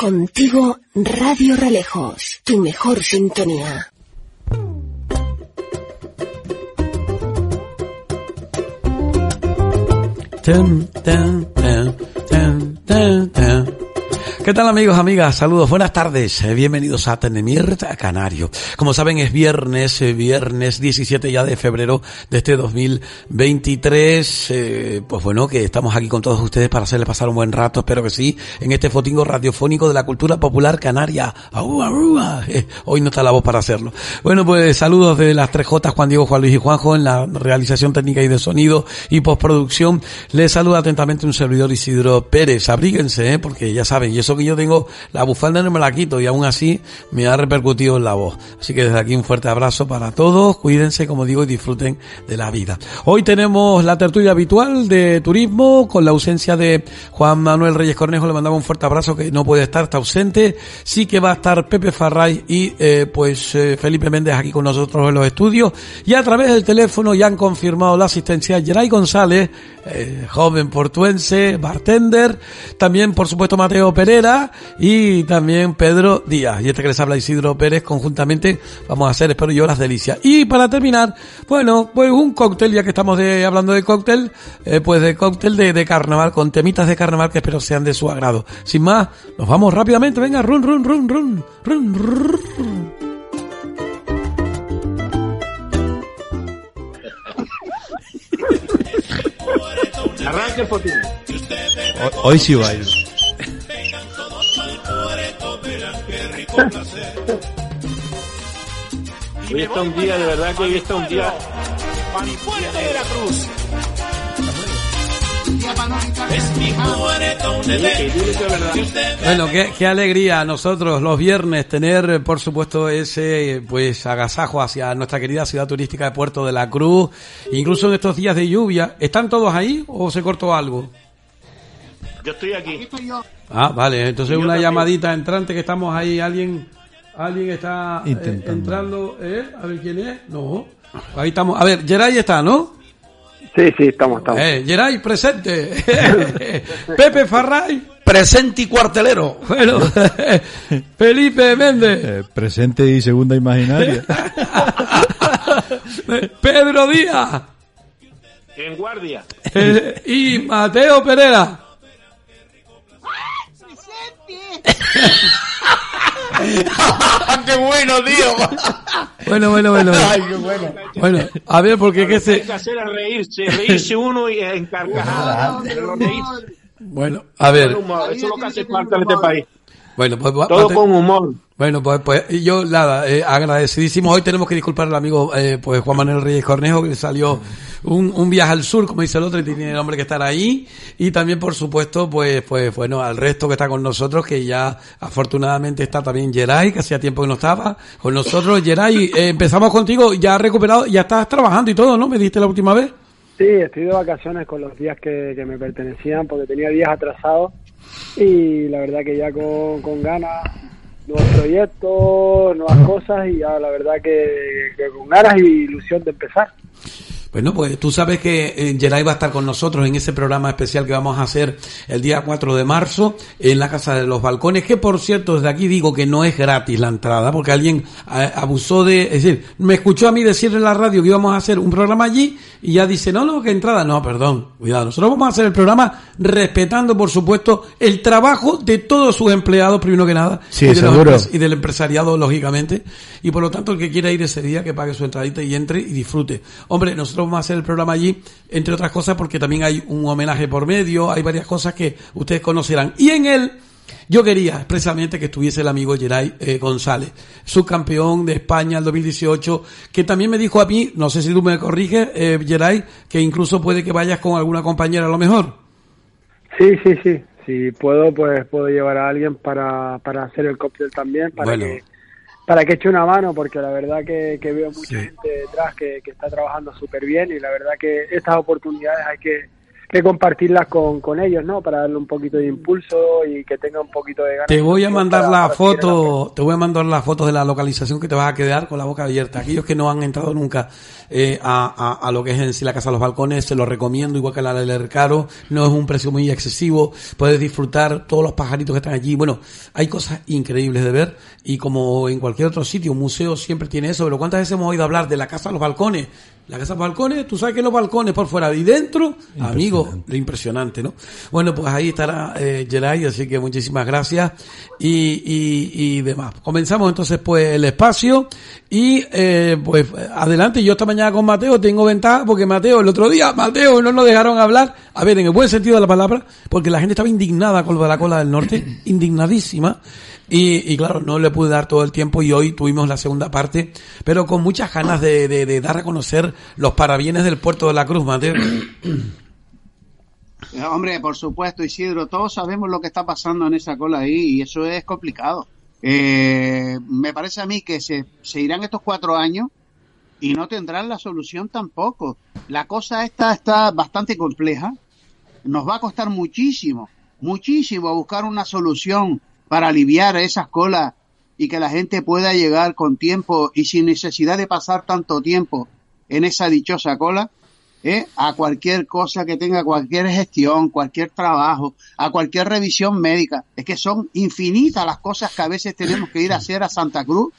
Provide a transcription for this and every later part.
Contigo Radio Relejos, tu mejor sintonía. ¿Qué tal amigos, amigas? Saludos, buenas tardes, eh, bienvenidos a Tenemierta Canario. Como saben es viernes, eh, viernes 17 ya de febrero de este 2023, eh, pues bueno, que estamos aquí con todos ustedes para hacerles pasar un buen rato, espero que sí, en este fotingo radiofónico de la cultura popular canaria. hoy no está la voz para hacerlo. Bueno, pues saludos de las tres J, Juan Diego, Juan Luis y Juanjo en la realización técnica y de sonido y postproducción. Les saluda atentamente un servidor Isidro Pérez, abríguense, porque ya saben, y eso que yo tengo, la bufanda no me la quito y aún así me ha repercutido en la voz. Así que desde aquí un fuerte abrazo para todos, cuídense como digo y disfruten de la vida. Hoy tenemos la tertulia habitual de turismo con la ausencia de Juan Manuel Reyes Cornejo, le mandamos un fuerte abrazo que no puede estar, está ausente. Sí que va a estar Pepe Farray y eh, pues eh, Felipe Méndez aquí con nosotros en los estudios y a través del teléfono ya han confirmado la asistencia Geray González, eh, joven portuense, bartender, también por supuesto Mateo Y también Pedro Díaz. Y este que les habla Isidro Pérez, conjuntamente vamos a hacer, espero yo, las delicias. Y para terminar, bueno, pues un cóctel, ya que estamos de, hablando de cóctel, eh, pues de cóctel de, de, carnaval, con temitas de carnaval que espero sean de su agrado. Sin más, nos vamos rápidamente, venga, run, run, run, run, run, run. Arranque el fotín. Hoy sí bailo. Hoy está un día, de verdad que hoy está un día. Puerto de la Cruz. Bueno, qué, qué, alegría a nosotros los viernes tener, por supuesto, ese pues agasajo hacia nuestra querida ciudad turística de Puerto de la Cruz, incluso en estos días de lluvia. ¿Están todos ahí o se cortó algo? Yo estoy aquí. Ah, vale, entonces una también. llamadita entrante que estamos ahí, alguien alguien está eh, entrando, ¿eh? A ver quién es. No. Ahí estamos. A ver, Geray está, ¿no? Sí, sí, estamos, estamos. Eh, Geray, presente. Pepe Farray. Presente y cuartelero. Bueno, Felipe Méndez. Eh, presente y segunda imaginaria. Pedro Díaz. En guardia. Eh, y Mateo Pereira. ¡Qué bueno, tío! Bueno, bueno, bueno. Ay, qué bueno. Bueno, a ver, porque qué se... Hay que hacer a reírse, reírse uno y encarcajada. Pero reírse. Bueno, a ver. Eso es lo que hace falta en este país. Bueno, pues, Todo pues, con humor. Bueno, pues, pues yo nada, eh, agradecidísimo. Hoy tenemos que disculpar al amigo eh, pues Juan Manuel Reyes Cornejo, que le salió un, un viaje al sur, como dice el otro, y tiene el hombre que estar ahí. Y también, por supuesto, pues, pues bueno, al resto que está con nosotros, que ya afortunadamente está también Geray, que hacía tiempo que no estaba con nosotros. Geray, eh, empezamos contigo, ya has recuperado, ya estás trabajando y todo, ¿no? ¿Me diste la última vez? Sí, estoy de vacaciones con los días que, que me pertenecían, porque tenía días atrasados y la verdad que ya con, con ganas, nuevos proyectos, nuevas cosas y ya la verdad que, que con ganas y ilusión de empezar. Bueno, pues tú sabes que eh, Geray va a estar con nosotros en ese programa especial que vamos a hacer el día 4 de marzo en la Casa de los Balcones, que por cierto desde aquí digo que no es gratis la entrada, porque alguien eh, abusó de, es decir, me escuchó a mí decir en la radio que íbamos a hacer un programa allí y ya dice, no, no, que entrada, no, perdón, cuidado, nosotros vamos a hacer el programa respetando, por supuesto, el trabajo de todos sus empleados, primero que nada, Sí, y, de y del empresariado, lógicamente, y por lo tanto el que quiera ir ese día, que pague su entradita y entre y disfrute. Hombre, nosotros vamos a hacer el programa allí, entre otras cosas, porque también hay un homenaje por medio, hay varias cosas que ustedes conocerán. Y en él, yo quería expresamente que estuviese el amigo Geray eh, González, subcampeón de España el 2018, que también me dijo a mí, no sé si tú me corriges, eh, Geray, que incluso puede que vayas con alguna compañera a lo mejor. Sí, sí, sí. Si puedo, pues puedo llevar a alguien para, para hacer el cóctel también, para Bueno. que para que eche una mano, porque la verdad que, que veo mucha Sí. gente detrás que, que está trabajando súper bien y la verdad que estas oportunidades hay que que compartirlas con, con ellos, ¿no? Para darle un poquito de impulso y que tenga un poquito de ganas. Te voy a mandar para- la para foto, te voy a mandar las fotos de la localización que te vas a quedar con la boca abierta. Aquellos que no han entrado nunca eh, a, a- a lo que es en sí la Casa de los Balcones, se lo recomiendo, igual que la del Ercaro, no es un precio muy excesivo, puedes disfrutar todos los pajaritos que están allí. Bueno, hay cosas increíbles de ver y como en cualquier otro sitio, un museo siempre tiene eso, pero ¿cuántas veces hemos oído hablar de la Casa de los Balcones? La Casa de los Balcones, tú sabes que los balcones por fuera y dentro, amigo, lo impresionante, ¿no? Bueno, pues ahí estará eh, Geray, así que muchísimas gracias y, y, y demás. Comenzamos entonces pues el espacio y eh, pues adelante, yo esta mañana con Mateo tengo ventaja porque Mateo, el otro día, Mateo, no nos dejaron hablar, a ver, en el buen sentido de la palabra, porque la gente estaba indignada con lo de la cola del norte, indignadísima. Y, y claro, no le pude dar todo el tiempo y hoy tuvimos la segunda parte, pero con muchas ganas de, de- dar a conocer los parabienes del puerto de la Cruz, Mateo. Eh, Hombre, por supuesto, Isidro, todos sabemos lo que está pasando en esa cola ahí y eso es complicado. Eh, me parece a mí que se, se irán estos cuatro años y no tendrán la solución tampoco. La cosa esta está bastante compleja. Nos va a costar muchísimo, muchísimo buscar una solución para aliviar esas colas y que la gente pueda llegar con tiempo y sin necesidad de pasar tanto tiempo en esa dichosa cola. ¿eh? a cualquier cosa que tenga cualquier gestión, cualquier trabajo, a cualquier revisión médica. Es que son infinitas las cosas que a veces tenemos que ir a hacer a Santa Cruz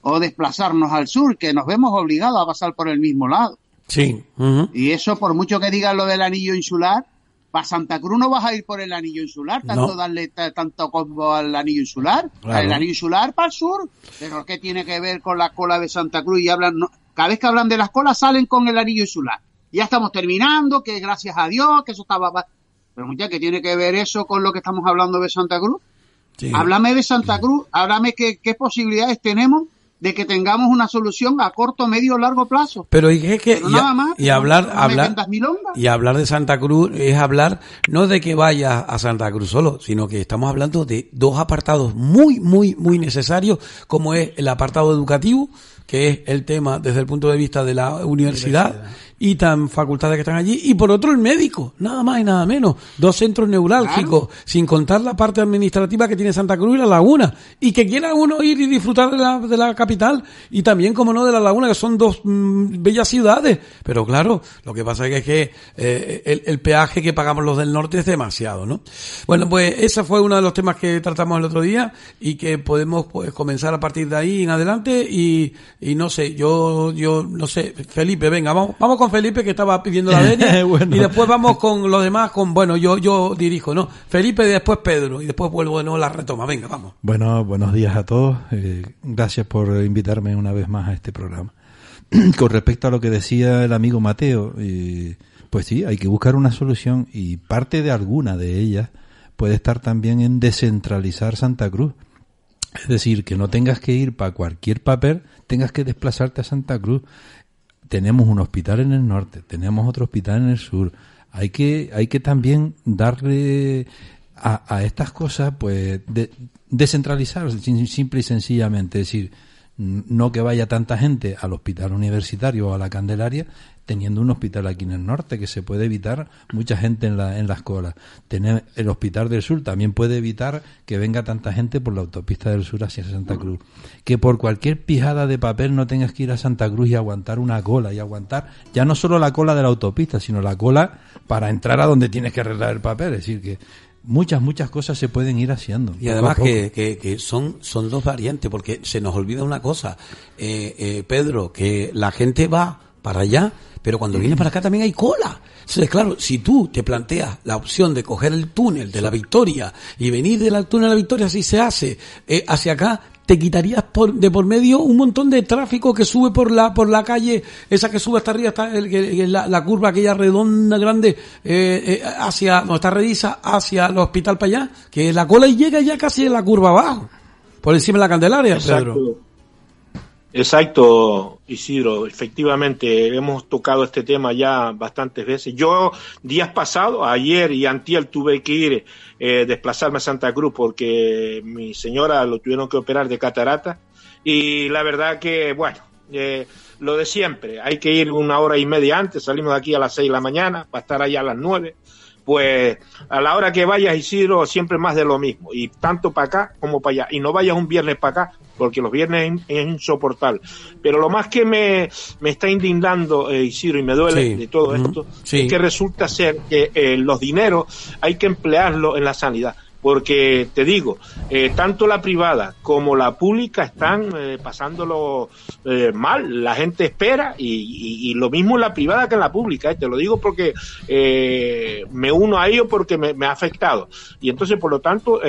o desplazarnos al sur, que nos vemos obligados a pasar por el mismo lado. Sí. Y eso, por mucho que digan lo del anillo insular, para Santa Cruz no vas a ir por el anillo insular, tanto No. darle ta- tanto combo al anillo insular, Claro. el anillo insular para el sur. Pero ¿qué tiene que ver con la cola de Santa Cruz? Y hablan, no- cada vez que hablan de las colas salen con el anillo insular. Ya estamos terminando, que gracias a Dios, que eso estaba... ba- Pero muchachos, ¿qué tiene que ver eso con lo que estamos hablando de Santa Cruz? Sí. Háblame de Santa Cruz, háblame qué, qué posibilidades tenemos de que tengamos una solución a corto, medio o largo plazo. Pero y es que Pero y, nada más, y hablar no hablar y hablar de Santa Cruz es hablar no de que vaya a Santa Cruz solo, sino que estamos hablando de dos apartados muy muy muy necesarios como es el apartado educativo, que es el tema desde el punto de vista de la universidad, y tan facultades que están allí y por otro el médico, nada más y nada menos, dos centros neurálgicos, sin contar la parte administrativa que tiene Santa Cruz y la Laguna y que quiera uno ir y disfrutar de la, de la capital y también como no de la Laguna que son dos mm, bellas ciudades, pero claro, lo que pasa es que eh, el, el peaje que pagamos los del norte es demasiado, ¿no? Bueno, pues ese fue uno de los temas que tratamos el otro día y que podemos pues comenzar a partir de ahí en adelante y, y no sé, yo yo no sé, Felipe, venga, vamos vamos con Felipe que estaba pidiendo la venia Bueno. y después vamos con los demás con bueno, yo yo dirijo, ¿no? Felipe y después Pedro y después vuelvo de nuevo la retoma, venga, vamos. Bueno, buenos días a todos. Eh, gracias por invitarme una vez más a este programa. Con respecto a lo que decía el amigo Mateo, eh, pues sí, hay que buscar una solución y parte de alguna de ellas puede estar también en descentralizar Santa Cruz. Es decir, que no tengas que ir para cualquier papel, tengas que desplazarte a Santa Cruz. Tenemos un hospital en el norte, tenemos otro hospital en el sur. Hay que, hay que también darle a, a estas cosas, pues, de- descentralizar, sim- simple y sencillamente. Es decir, no que vaya tanta gente al hospital universitario o a la Candelaria, teniendo un hospital aquí en el norte, que se puede evitar mucha gente en, la, en las colas. Tener el hospital del sur también puede evitar que venga tanta gente por la autopista del sur hacia Santa Cruz. Que por cualquier pijada de papel no tengas que ir a Santa Cruz y aguantar una cola y aguantar ya no solo la cola de la autopista, sino la cola para entrar a donde tienes que arreglar el papel. Es decir, que muchas, muchas cosas se pueden ir haciendo. Y además que, que, que son, son dos variantes, porque se nos olvida una cosa, eh, eh, Pedro, que la gente va para allá, pero cuando viene para acá también hay cola. Entonces, claro, si tú te planteas la opción de coger el túnel de la Victoria y venir del túnel de la Victoria, si se hace, eh, hacia acá, te quitarías por, de por medio un montón de tráfico que sube por la por la calle, esa que sube hasta arriba, está el, que- que la, la curva aquella redonda, grande, eh, eh, hacia, donde está Redisa, hacia el hospital para allá, que la cola llega ya casi en la curva abajo, por encima de la Candelaria, Pedro. Exacto. Isidro. Efectivamente, hemos tocado este tema ya bastantes veces. Yo, días pasados, ayer y antier, tuve que ir, eh, desplazarme a Santa Cruz porque mi señora lo tuvieron que operar de catarata. Y la verdad que, bueno, eh, lo de siempre, hay que ir una hora y media antes, salimos de aquí a las seis de la mañana, para estar allá a las nueve, pues a la hora que vayas Isidro siempre más de lo mismo. Y tanto para acá como para allá. Y no vayas un viernes para acá porque los viernes es, insoportable. Pero lo más que me, me está indignando eh, Isidro y me duele Sí. de todo esto Sí. es que resulta ser que eh, los dineros hay que emplearlos en la sanidad porque te digo, eh, tanto la privada como la pública están eh, pasándolo eh, mal. La gente espera y, y- lo mismo en la privada que en la pública. eh, Te lo digo porque eh, me uno a ello porque me, ha afectado. Y entonces, por lo tanto,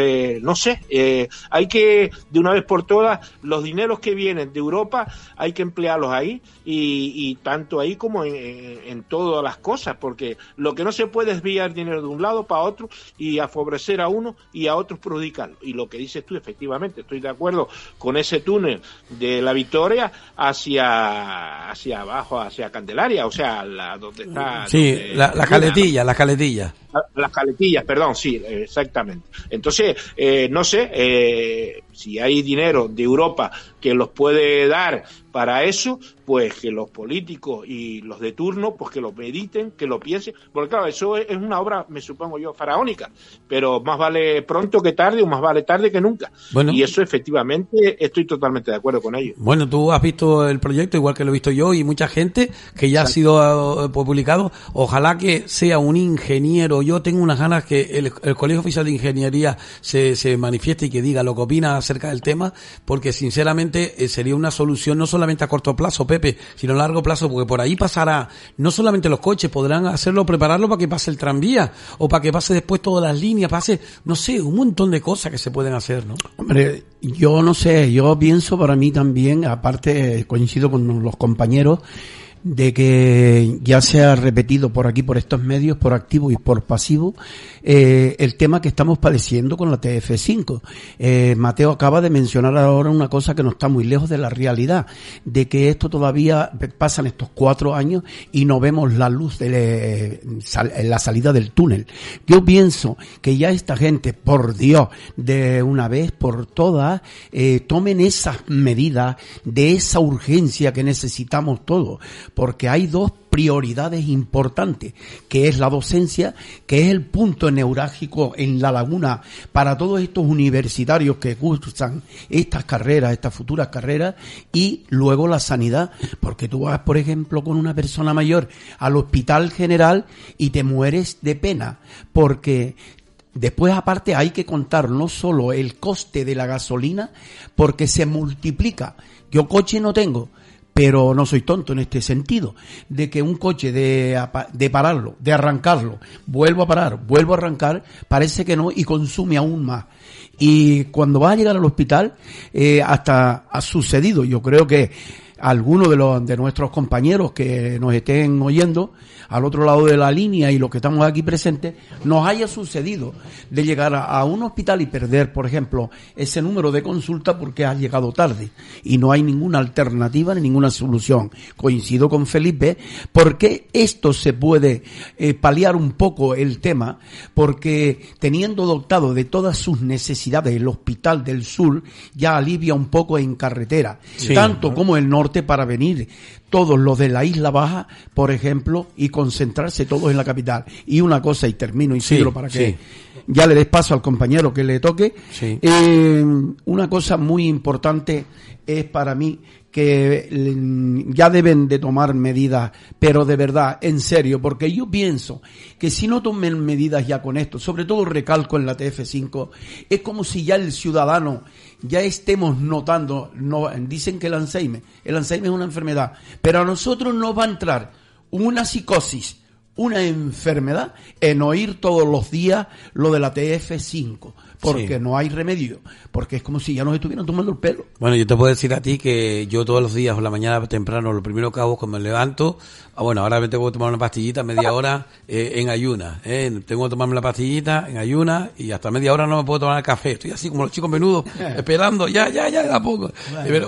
no sé, hay que de una vez por todas los dineros que vienen de Europa hay que emplearlos ahí y, y tanto ahí como en todas las cosas, porque lo que no se puede es desviar dinero de un lado para otro y a favorecer a uno y a otros perjudicarlo. Y lo que dices tú, efectivamente, estoy de acuerdo con ese túnel de la Victoria hacia hacia abajo, hacia Candelaria, o sea, la, donde está... Sí, donde- la, la caletilla, la caletilla. La- las caletillas, perdón, sí, exactamente. Entonces, eh, no sé eh, si hay dinero de Europa que los puede dar para eso, pues que los políticos y los de turno, pues que lo mediten, que lo piensen, porque claro, eso es una obra, me supongo yo, faraónica, pero más vale pronto que tarde o más vale tarde que nunca. Bueno. Y eso efectivamente estoy totalmente de acuerdo con ello. Bueno, tú has visto el proyecto igual que lo he visto yo y mucha gente que ya ha sido eh, publicado. Ojalá que sea un ingeniero. Yo tengo unas ganas que el, Colegio Oficial de Ingeniería se, se manifieste y que diga lo que opina acerca del tema, porque sinceramente eh, sería una solución no solamente a corto plazo, Pepe, sino a largo plazo, porque por ahí pasará no solamente los coches, podrán hacerlo, prepararlo para que pase el tranvía o para que pase después todas las líneas, pase, no sé, un montón de cosas que se pueden hacer, ¿no? Hombre, yo no sé, yo pienso para mí también, aparte coincido con los compañeros, de que ya se ha repetido por aquí, por estos medios, por activo y por pasivo, eh, el tema que estamos padeciendo con la TF5. Eh, Mateo acaba de mencionar ahora una cosa que no está muy lejos de la realidad, de que esto todavía pasan estos cuatro años y no vemos la luz de la salida del túnel. Yo pienso que ya esta gente, por Dios, de una vez por todas, eh, tomen esas medidas de esa urgencia que necesitamos todos, porque hay dos prioridades importantes, que es la docencia, que es el punto neurálgico en la laguna para todos estos universitarios que cursan estas carreras, estas futuras carreras, y luego la sanidad, porque tú vas, por ejemplo, con una persona mayor al hospital general y te mueres de pena, porque Después, aparte, hay que contar no solo el coste de la gasolina, porque se multiplica. Yo coche no tengo, pero no soy tonto en este sentido, de que un coche de, de pararlo, de arrancarlo, vuelvo a parar, vuelvo a arrancar, parece que no y consume aún más. Y cuando va a llegar al hospital, eh, hasta ha sucedido, yo creo que algunos de los de nuestros compañeros que nos estén oyendo al otro lado de la línea y los que estamos aquí presentes nos haya sucedido de llegar a, a un hospital y perder, por ejemplo, ese número de consulta porque has llegado tarde y no hay ninguna alternativa ni ninguna solución. Coincido con Felipe porque esto se puede eh, paliar un poco el tema porque teniendo dotado de todas sus necesidades el hospital del sur ya alivia un poco en carretera, Sí. tanto como el norte para venir todos los de la isla baja, por ejemplo, y concentrarse todos en la capital. Y una cosa, y termino, Isidro, Sí, para que sí. ya le des paso al compañero que le toque. Sí. Eh, una cosa muy importante es para mí que mm, ya deben de tomar medidas, pero de verdad, en serio, porque yo pienso que si no tomen medidas ya con esto, sobre todo recalco en la TF5, es como si ya el ciudadano ya estemos notando, no, dicen que el Alzheimer, el Alzheimer es una enfermedad, pero a nosotros nos va a entrar una psicosis, una enfermedad en oír todos los días lo de la TF5, porque Sí. no hay remedio, porque es como si ya nos estuvieran tomando el pelo. Bueno, yo te puedo decir a ti que yo todos los días o la mañana temprano, lo primero que hago cuando me levanto, ah, bueno, ahora me tengo que tomar una pastillita media hora eh, en ayuna, eh, tengo que tomarme la pastillita en ayuna y hasta media hora no me puedo tomar el café, estoy así como los chicos menudos, esperando, ya, ya, ya, de a poco.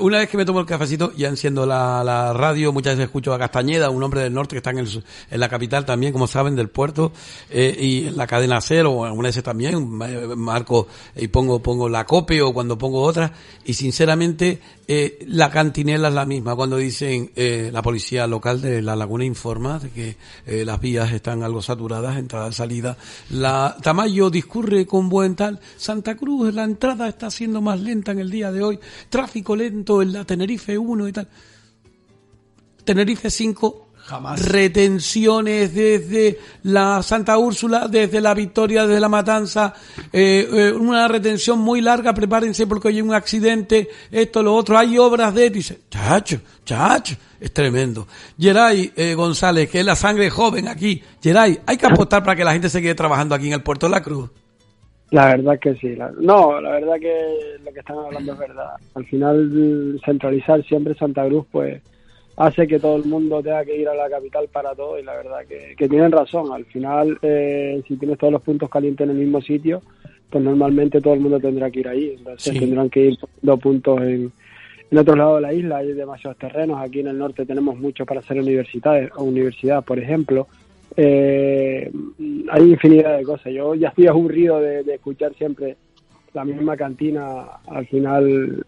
Una vez que me tomo el cafecito, ya enciendo la, la radio, muchas veces escucho a Castañeda, un hombre del norte que está en, el, en la capital también, como saben, del puerto, eh, y en la cadena cero, algunas veces también, Marco y pongo pongo la cope o cuando pongo otra y sinceramente eh, la cantinela es la misma cuando dicen eh, la policía local de la Laguna informa de que eh, las vías están algo saturadas entrada y salida. La Tamayo discurre con buen tal. Santa Cruz la entrada está siendo más lenta en el día de hoy. Tráfico lento en la Tenerife 1 y tal. Tenerife 5 Jamás. retenciones desde la Santa Úrsula, desde la Victoria, desde la Matanza, eh, eh, una retención muy larga, prepárense porque hay un accidente, esto, lo otro, hay obras de, dice, chacho, chacho, es tremendo. Geray eh, González, que es la sangre joven aquí, Geray, hay que apostar para que la gente se quede trabajando aquí en el Puerto de la Cruz. La verdad que sí. la- no, la verdad que lo que están hablando es verdad. Al final, centralizar siempre Santa Cruz, pues hace que todo el mundo tenga que ir a la capital para todo y la verdad que, que tienen razón. Al final, eh, si tienes todos los puntos calientes en el mismo sitio, pues normalmente todo el mundo tendrá que ir ahí. Entonces Sí. tendrán que ir dos puntos en, en otro lado de la isla. Hay demasiados terrenos. Aquí en el norte tenemos mucho para hacer universidades, o universidad, por ejemplo. Eh, hay infinidad de cosas. Yo ya estoy aburrido de, de escuchar siempre la misma cantina. Al final,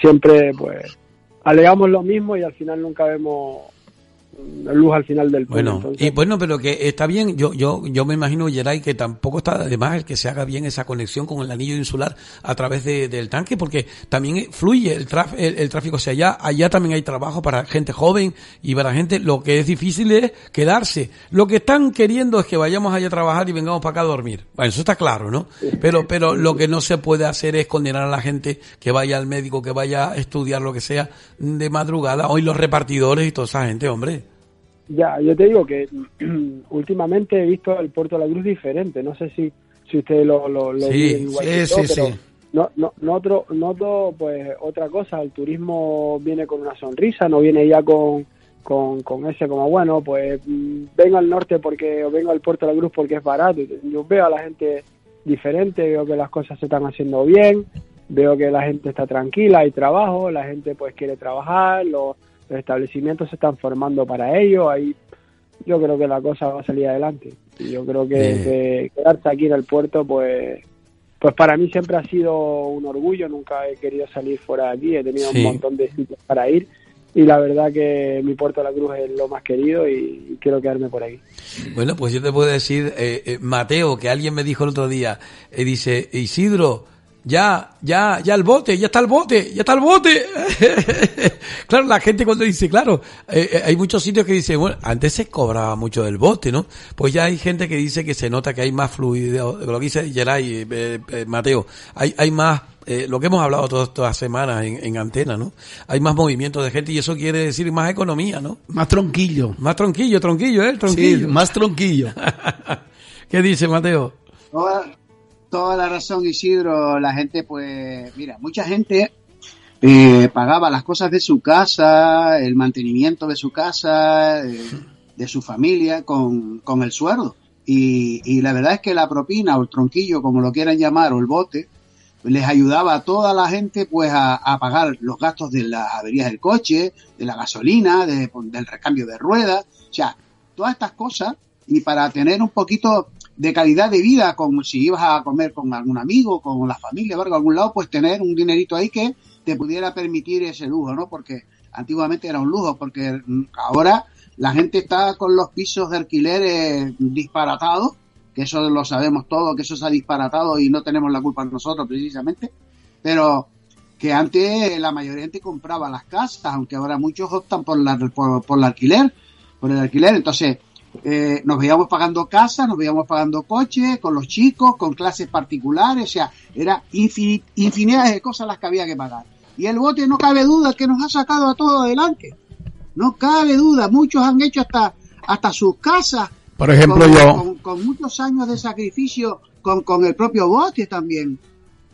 siempre, pues, alegamos lo mismo y al final nunca vemos luz al final del túnel. Bueno, Entonces, y bueno, pero que está bien, yo, yo, yo me imagino, Geray, que tampoco está además el que se haga bien esa conexión con el anillo insular a través de- del tanque, porque también fluye el, traf- el, el tráfico hacia allá, allá también hay trabajo para gente joven y para gente, lo que es difícil es quedarse. Lo que están queriendo es que vayamos allá a trabajar y vengamos para acá a dormir. Bueno, eso está claro, ¿no? Pero, pero lo que no se puede hacer es condenar a la gente que vaya al médico, que vaya a estudiar lo que sea de madrugada, hoy los repartidores y toda esa gente, hombre. Ya, yo te digo que últimamente he visto el Puerto de la Cruz diferente. No sé si, si ustedes lo, lo, lo Sí, igual sí, que yo, sí, pero sí. No, no, no otro, noto pues otra cosa. El turismo viene con una sonrisa, no viene ya con, con, con ese como bueno, pues mm, vengo al norte porque o vengo al Puerto de la Cruz porque es barato. Yo veo a la gente diferente, veo que las cosas se están haciendo bien, veo que la gente está tranquila, hay trabajo, la gente pues quiere trabajar, los establecimientos se están formando para ello, ahí yo creo que la cosa va a salir adelante. Yo creo que, Bien. que quedarse aquí en el puerto, pues, pues para mí siempre ha sido un orgullo. Nunca he querido salir fuera de aquí. He tenido Sí. un montón de sitios para ir. Y la verdad que mi puerto de la Cruz es lo más querido y quiero quedarme por aquí. Bueno, pues yo te puedo decir, eh, eh, Mateo, que alguien me dijo el otro día, eh, dice, Isidro, ya, ya, ya el bote, ya está el bote, ya está el bote. claro, la gente cuando dice, claro, eh, eh, hay muchos sitios que dicen, bueno, antes se cobraba mucho del bote, ¿no? Pues ya hay gente que dice que se nota que hay más fluidez, lo que dice Geray, eh, eh, Mateo, hay, hay más, eh, lo que hemos hablado todas todas las semanas en, en antena, ¿no? Hay más movimiento de gente y eso quiere decir más economía, ¿no? Más tronquillo. Más tronquillo, tronquillo, ¿eh? Sí, Tronquillo. más tronquillo. ¿Qué dice Mateo? Toda, toda la razón, Isidro. La gente, pues, mira, mucha gente eh, pagaba las cosas de su casa, el mantenimiento de su casa, eh, de su familia, con, con el sueldo. Y, y la verdad es que la propina o el tronquillo, como lo quieran llamar, o el bote, les ayudaba a toda la gente pues a, a pagar los gastos de las averías del coche, de la gasolina, de- del recambio de ruedas, o sea, todas estas cosas y para tener un poquito de calidad de vida, como si ibas a comer con algún amigo, con la familia, o algún lado, pues tener un dinerito ahí que te pudiera permitir ese lujo, ¿no? Porque antiguamente era un lujo, porque ahora la gente está con los pisos de alquiler eh, disparatados, que eso lo sabemos todos, que eso se ha disparatado y no tenemos la culpa nosotros precisamente, pero que antes la mayoría de gente compraba las casas, aunque ahora muchos optan por, la, por el alquiler, por el alquiler, entonces eh, nos veíamos pagando casas, nos veíamos pagando coches, con los chicos, con clases particulares, o sea, era infin- infinidad de cosas las que había que pagar. Y el bote no cabe duda que nos ha sacado a todos adelante. No cabe duda, muchos han hecho hasta, hasta sus casas. Por ejemplo, con, yo- Con, con muchos años de sacrificio con, con el propio bote también.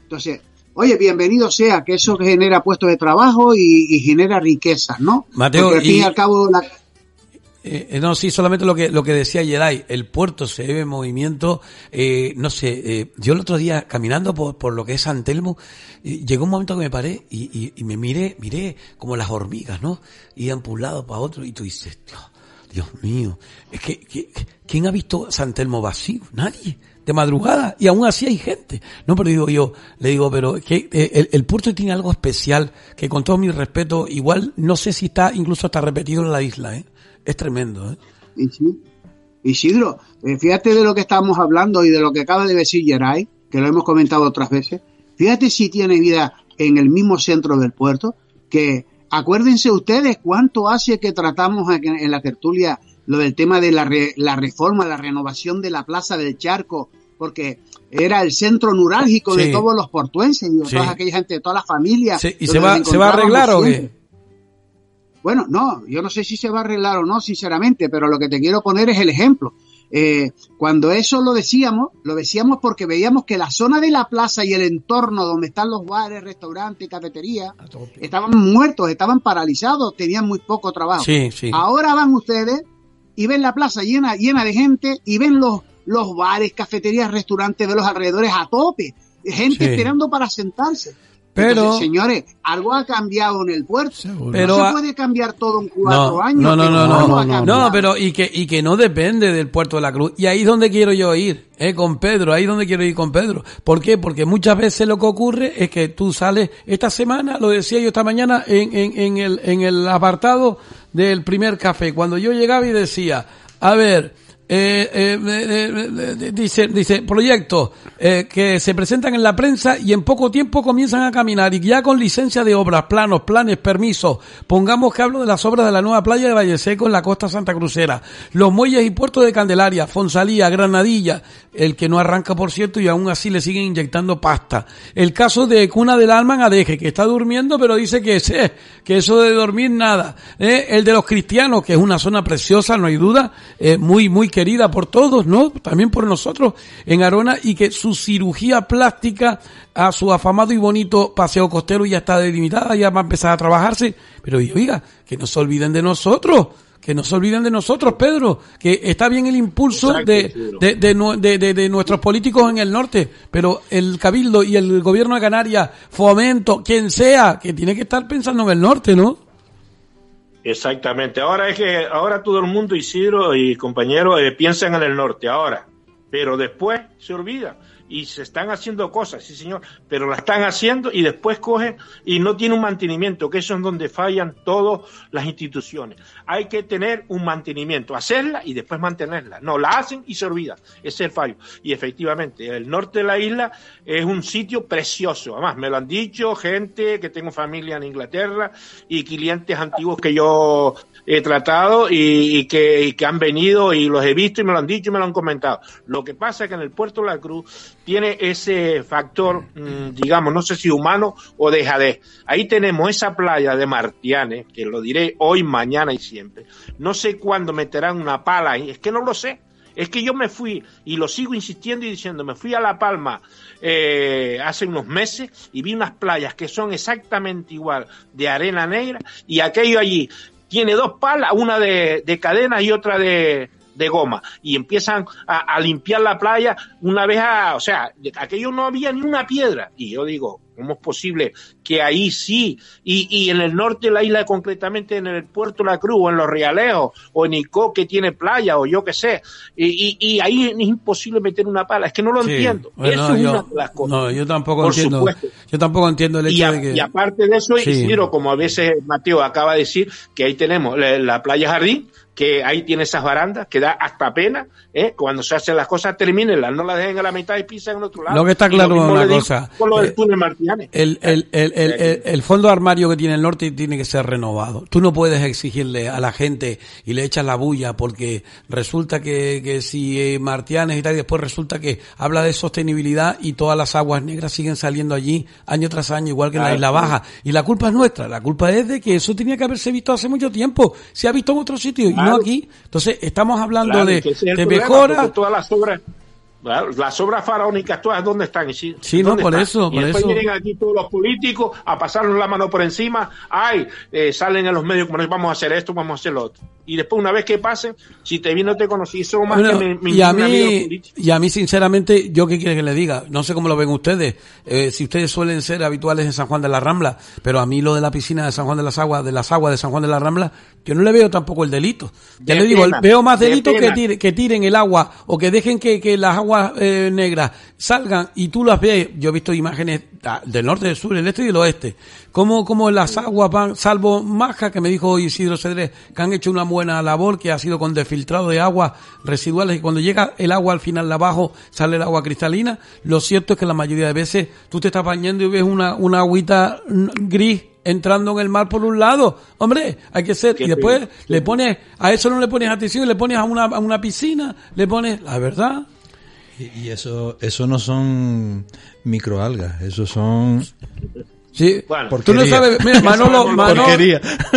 Entonces, oye, bienvenido sea, que eso genera puestos de trabajo y, y genera riquezas, ¿no? Mateo, Porque al fin y- y al cabo, la, Eh, eh, no, sí, solamente lo que lo que decía Yeray, el puerto se ve en movimiento, eh, no sé, eh, yo el otro día caminando por, por lo que es San Telmo, llegó un momento que me paré y, y, me miré, miré como las hormigas, ¿no? Iban por un lado, para otro, y tú dices, Dios, mío, es que, que- ¿quién ha visto San Telmo vacío? Nadie. de madrugada y aún así hay gente. No, pero digo yo, le digo, pero que eh, el, el puerto tiene algo especial que con todo mi respeto, igual no sé si está incluso hasta repetido en la isla, ¿eh? Es tremendo, ¿eh? Y sí. Isidro, eh, fíjate de lo que estamos hablando y de lo que acaba de decir Geray, que lo hemos comentado otras veces. Fíjate si tiene vida en el mismo centro del puerto, que acuérdense ustedes cuánto hace que tratamos en, la tertulia lo del tema de la, re- la reforma, la renovación de la Plaza del Charco, porque era el centro neurálgico de todos los portuenses y de Sí. toda aquella gente, de todas las familias. Sí, ¿Y se va, se va a arreglar o qué? Bueno, no, yo no sé si se va a arreglar o no, sinceramente, pero lo que te quiero poner es el ejemplo. Eh, cuando eso lo decíamos, lo decíamos porque veíamos que la zona de la plaza y el entorno donde están los bares, restaurantes, cafeterías, estaban muertos, estaban paralizados, tenían muy poco trabajo. Sí, sí. Ahora van ustedes y ven la plaza llena, llena de gente y ven los, los bares, cafeterías, restaurantes de los alrededores a tope, gente Sí. esperando para sentarse. Pero- Entonces, señores, algo ha cambiado en el puerto. Pero no se puede cambiar todo en cuatro no, años. No, no, no, no, no, pero y que, y que no depende del puerto de la Cruz. Y ahí es donde quiero yo ir, eh, con Pedro, ahí es donde quiero ir con Pedro. ¿Por qué? Porque muchas veces lo que ocurre es que tú sales, esta semana, lo decía yo esta mañana, en, en, en el, en el apartado del primer café, cuando yo llegaba y decía, a ver, eh, eh, eh, eh, eh, dice, dice, proyectos eh, que se presentan en la prensa y en poco tiempo comienzan a caminar y ya con licencia de obras, planos, planes, permisos. Pongamos que hablo de las obras de la nueva playa de Valle Seco en la costa Santa Crucera, los muelles y puertos de Candelaria, Fonsalía, Granadilla, el que no arranca por cierto y aún así le siguen inyectando pasta. El caso de Cuna del Alma en Adeje, que está durmiendo pero dice que, ese- que eso de dormir nada. Eh, El de los cristianos, que es una zona preciosa, no hay duda, eh, muy, muy querida por todos, ¿no? También por nosotros en Arona y que su cirugía plástica a su afamado y bonito paseo costero ya está delimitada, ya va a empezar a trabajarse. Pero oiga, que no se olviden de nosotros. Que no se olviden de nosotros, Pedro, que está bien el impulso de- de nuestros políticos en el norte, pero el Cabildo y el gobierno de Canarias, Fomento, quien sea, que tiene que estar pensando en el norte, ¿no? Exactamente. Ahora es que ahora todo el mundo, Isidro y compañeros, eh, piensan en el norte ahora, pero después se olvida y se están haciendo cosas, sí señor, pero la están haciendo y después cogen y no tiene un mantenimiento, que eso es donde fallan todas las instituciones. Hay que tener un mantenimiento, hacerla y después mantenerla. No, la hacen y se olvida. Ese es el fallo. Y efectivamente, el norte de la isla es un sitio precioso. Además, me lo han dicho gente que tengo familia en Inglaterra y clientes antiguos que yo he tratado y, que, han venido y los he visto y me lo han dicho y me lo han comentado. Lo que pasa es que en el puerto de la Cruz tiene ese factor, mm, digamos, no sé si humano o dejadez. Ahí tenemos esa playa de Martianes, que lo diré hoy, mañana y siempre. No sé cuándo meterán una pala ahí, es que no lo sé. Es que yo me fui, y lo sigo insistiendo y diciendo, me fui a La Palma eh, hace unos meses y vi unas playas que son exactamente igual de arena negra y aquello allí tiene dos palas, una de, de cadena y otra de, de goma y empiezan a, a limpiar la playa una vez a, o sea, aquello no había ni una piedra y yo digo, ¿cómo es posible que ahí sí y, y en el norte de la isla concretamente en el puerto la Cruz o en los Realejos o en Icó que tiene playa o yo qué sé y, y, y ahí es imposible meter una pala, es que no lo Sí. entiendo, Bueno, eso es yo, una de las cosas. no, yo tampoco Por entiendo. supuesto. Yo tampoco entiendo el hecho de que. y aparte de eso, Sí. Isidro, como a veces Mateo acaba de decir, que ahí tenemos la, la playa Jardín, que ahí tiene esas barandas, que da hasta pena, ¿eh? cuando se hacen las cosas, termínenlas, no las dejen a la mitad y pisan en otro lado. Lo que está claro es una cosa, eh, del túnel Martianes. El, el, el, el, el- fondo armario que tiene el norte tiene que ser renovado. Tú no puedes exigirle a la gente y le echas la bulla porque resulta que, que si eh, Martianes y tal, y después resulta que habla de sostenibilidad y todas las aguas negras siguen saliendo allí año tras año, igual que en la Isla. Baja. Y la culpa es nuestra, la culpa es de que eso tenía que haberse visto hace mucho tiempo. Se ha visto en otros sitios no aquí. Entonces, estamos hablando Claro, de, es de mejora. todas las obras, las obras faraónicas, todas, ¿dónde están? Sí, no, ¿Dónde por están? eso, y por después eso. vienen aquí todos los políticos a pasarnos la mano por encima, ay, eh, salen en los medios como vamos a hacer esto, vamos a hacer lo otro. Y después, una vez que pasen, si te vi no te conocí, eso más Bueno, que mi, mi- y a mí, y a mí sinceramente, yo qué quiere que le diga, no sé cómo lo ven ustedes, eh, si ustedes suelen ser habituales en San Juan de la Rambla, pero a mí lo de la piscina de San Juan de las Aguas, de las aguas de San Juan de la Rambla, yo no le veo tampoco el delito. Ya De le digo, pena, veo más de delito que, pena. tire- que tiren el agua o que dejen que, que las aguas aguas eh, negras salgan y tú las ves, yo he visto imágenes del norte, del sur, del este y del oeste, como, como las aguas van, salvo Maja, que me dijo Isidro Cedrés, que han hecho una buena labor, que ha sido con desfiltrado de aguas residuales y cuando llega el agua al final de abajo sale el agua cristalina, lo cierto es que la mayoría de veces tú te estás bañando y ves una, una agüita gris entrando en el mar por un lado. Hombre, hay que ser. Y después le pones, a eso no le pones atención, le pones a una, a una piscina, le pones, la verdad. Y, y eso, eso no son microalgas, eso son Sí, Bueno, tú no sabes, mira, Manolo, Manolo,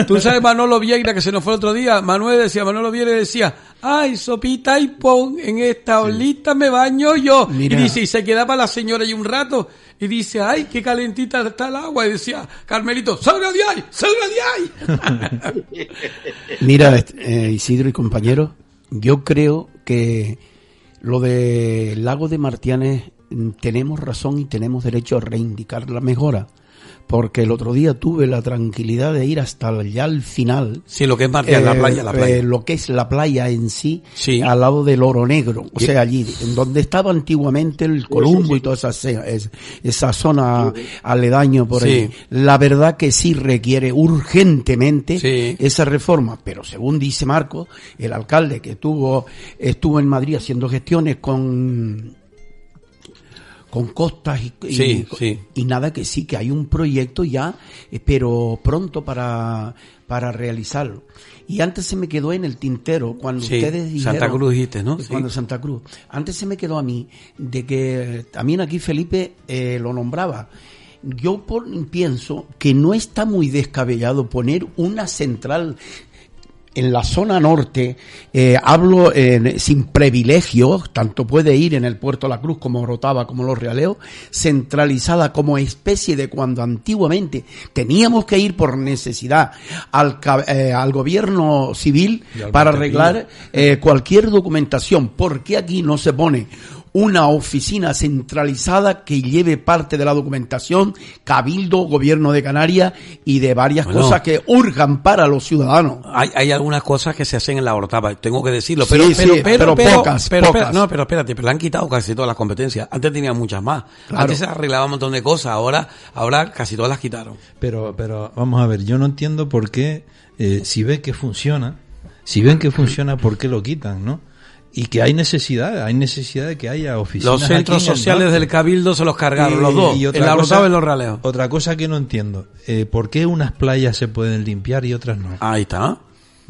tú sabes Manolo Vieira que se nos fue el otro día, Manuel decía, Manolo Vieira decía, ay, sopita y pon, en esta olita me baño yo. Mira. Y dice, y se quedaba la señora ahí un rato, y dice, ay, qué calentita está el agua, y decía, Carmelito, salga de ahí, salga de ahí. Mira, eh, Isidro y compañeros, yo creo que lo del lago de Martianes mm, tenemos razón y tenemos derecho a reivindicar la mejora. Porque el otro día tuve la tranquilidad de ir hasta allá al final. Sí, lo que es Martial, la eh, playa, la playa. eh, lo que es la playa en sí, Sí. al lado del Oro Negro, o sea, allí, en donde estaba antiguamente el Columbo y toda esa, esa zona aledaño por ahí. La verdad que sí requiere urgentemente esa reforma, pero según dice Marco, el alcalde que estuvo, estuvo en Madrid haciendo gestiones con con costas y, y- Sí, sí. y nada que sí que hay un proyecto ya eh, pero pronto para para realizarlo y antes se me quedó en el tintero cuando Sí, ustedes dijeron Santa Cruz dijiste, ¿no? Sí. cuando Santa Cruz antes se me quedó a mí de que también aquí Felipe eh, lo nombraba yo por- pienso que no está muy descabellado poner una central en la zona norte, eh, hablo en- sin privilegios, tanto puede ir en el Puerto La Cruz como Rotava, como Los Realeos, centralizada como especie de cuando antiguamente teníamos que ir por necesidad al, eh, al gobierno civil al para arreglar eh, cualquier documentación. ¿Por qué aquí no se pone una oficina centralizada que lleve parte de la documentación, Cabildo, Gobierno de Canarias y de varias Bueno. cosas que urgan para los ciudadanos? Hay, hay algunas cosas que se hacen en la hortava, tengo que decirlo, Sí, pero, sí, pero, pero, pero pocas, pero pocas. no, pero espérate, pero le han quitado casi todas las competencias. Antes tenían muchas más. Claro. Antes se arreglaba un montón de cosas, ahora, ahora casi todas las quitaron. Pero, pero vamos a ver, yo no entiendo por qué, eh, si ven que funciona, si ven que funciona, ¿por qué lo quitan, no? Y que hay necesidad, hay necesidad de que haya oficinas. Los centros aquí el sociales norte. del Cabildo se los cargaron, los dos, y otra la cosa- y los raleos. Otra cosa que no entiendo, eh, ¿por qué unas playas se pueden limpiar y otras no? Ahí está.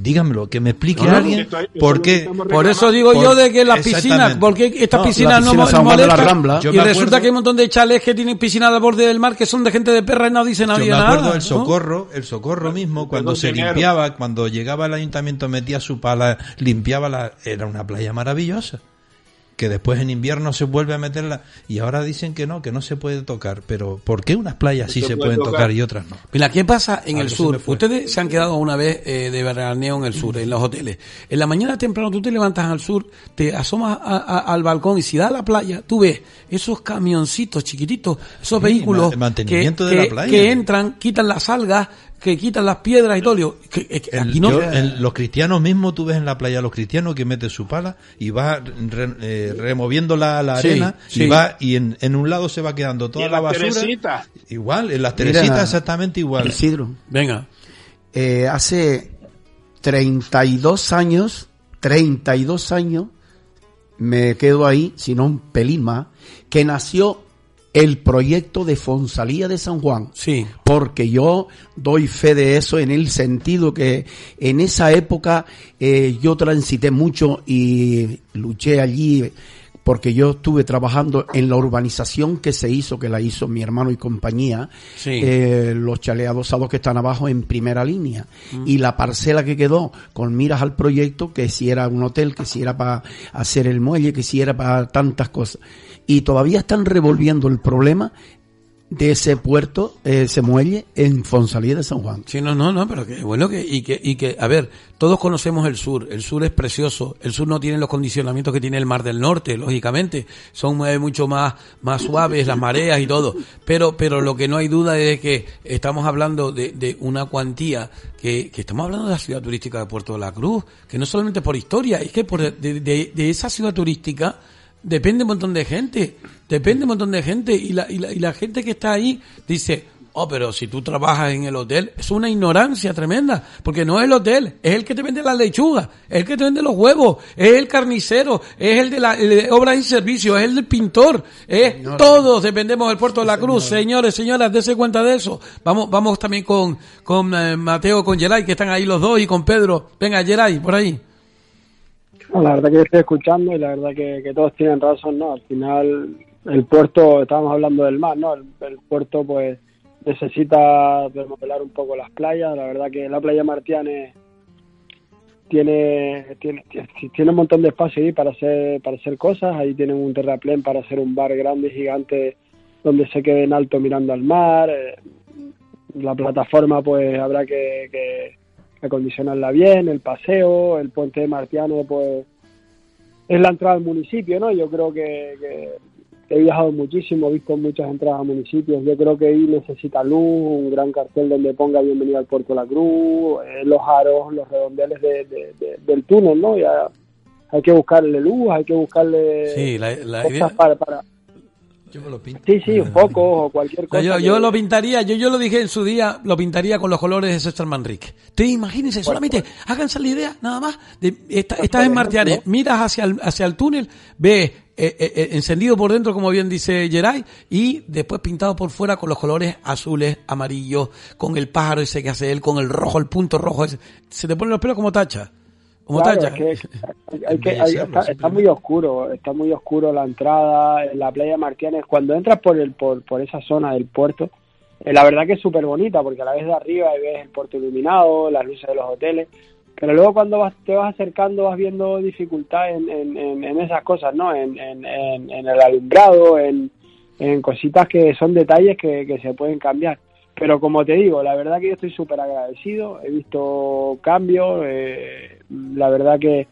Dígamelo, que me explique No, no, alguien es por qué. Por eso digo Por- yo de que las piscinas, porque estas No, piscinas no la molestan, Rambla. Yo y resulta acuerdo- que hay un montón de chalets que tienen piscinas al borde del mar que son de gente de perra y no dice Yo nadie me acuerdo nada. ¿no? socorro, el socorro mismo, cuando se dinero. limpiaba, cuando llegaba el ayuntamiento, metía su pala, limpiaba la, era una playa maravillosa. Que después en invierno se vuelve a meterla, y ahora dicen que no, que no se puede tocar. Pero, ¿por qué unas playas sí se se puede pueden tocar. tocar y otras no? Mira, ¿qué pasa en el sur? Ustedes se han quedado una vez eh, de veraneo en el sur, en los hoteles. En la mañana temprano tú te levantas al sur, te asomas a- a- al balcón y si da a la playa, tú ves esos camioncitos chiquititos, esos Sí, vehículos el mantenimiento que, de la playa. que entran, quitan las algas, que quitan las piedras y todo. Digo, que- que- que El- aquí no... yo- el- los cristianos mismos, tú ves en la playa los cristianos que meten su pala y va re- eh, removiendo la, la Sí, arena sí. y va y en, en un lado se va quedando Y toda en la basura. Teresitas. Igual, en las Mira, teresitas exactamente igual. Isidro, Venga. eh, hace 32 años, 32 años, me quedo ahí, si no un pelín más, que nació el proyecto de Fonsalía de San Juan. Sí. Porque yo doy fe de eso en el sentido que en esa época eh, yo transité mucho y luché allí porque yo estuve trabajando en la urbanización que se hizo, que la hizo mi hermano y compañía, Sí. eh, los chaleos adosados que están abajo en primera línea. Y la parcela que quedó con miras al proyecto, que si era un hotel, que si era para hacer el muelle, que si era para tantas cosas. Y todavía están revolviendo el problema de ese puerto, ese muelle en Fonsalía de San Juan. Sí, no, no, no, pero que bueno que y que y que a ver, todos conocemos el sur, el sur es precioso, el sur no tiene los condicionamientos que tiene el Mar del Norte, lógicamente, son eh, mucho más más suaves las mareas y todo, pero pero lo que no hay duda es que estamos hablando de, de una cuantía que, que estamos hablando de la ciudad turística de Puerto de la Cruz, que no solamente por historia, es que por de, de- de esa ciudad turística depende un montón de gente, depende un montón de gente y la, y la, y la gente que está ahí dice, oh, pero si tú trabajas en el hotel, es una ignorancia tremenda, porque no es el hotel, es el que te vende las lechugas, es el que te vende los huevos, es el carnicero, es el de la el de obras y servicios, es el del pintor, es todos dependemos del puerto de la Cruz, señores, señoras, dése cuenta de eso. Vamos, vamos también con, con eh, Mateo, con Geray, que están ahí los dos, y con Pedro. Venga, Geray, por ahí. La verdad que estoy escuchando y la verdad que, todos tienen razón, ¿no? Al final, el puerto, estábamos hablando del mar, ¿no? El, puerto, pues, necesita remodelar un poco las playas. La verdad que la playa Martianes tiene, tiene, tiene un montón de espacio ahí para hacer, para hacer cosas. Ahí tienen un terraplén para hacer un bar grande gigante donde se quede en alto mirando al mar. Eh, La plataforma, pues, habrá que, que acondicionarla bien, el paseo, el puente de Martiano, pues es la entrada al municipio, ¿no? Yo creo que, que he viajado muchísimo, he visto muchas entradas a municipios, yo creo que ahí necesita luz, un gran cartel donde ponga bienvenido al Puerto La Cruz, eh, los aros, los redondeles de, de- de- del túnel, ¿no? Ya hay que buscarle luz, hay que buscarle Sí, la, la cosas idea- para, para... Yo me lo pinto. Sí, sí, focos o cualquier cosa. yo, que- yo lo pintaría, yo, yo lo dije en su día, lo pintaría con los colores de César Manrique. Te imagínense, solamente háganse la idea, nada más. De, estás en Martianes, miras hacia el, hacia el túnel, ves eh, eh, eh, encendido por dentro, como bien dice Geray, y después pintado por fuera con los colores azules, amarillos, con el pájaro ese que hace él, con el rojo, el punto rojo ese. Se te ponen los pelos como tacha. Claro, es que hay- hay que- hay- está, está muy oscuro, está muy oscuro la entrada, en la playa de Martianes. Cuando entras por el por, por esa zona del puerto, eh, la verdad que es súper bonita porque a la vez de arriba y ves el puerto iluminado, las luces de los hoteles, pero luego cuando vas, te vas acercando vas viendo dificultad en, en, en- en esas cosas, ¿no? En, en, en, en el alumbrado, en, en cositas que son detalles que, que se pueden cambiar. Pero como te digo, la verdad que yo estoy súper agradecido, he visto cambios, eh, la verdad que,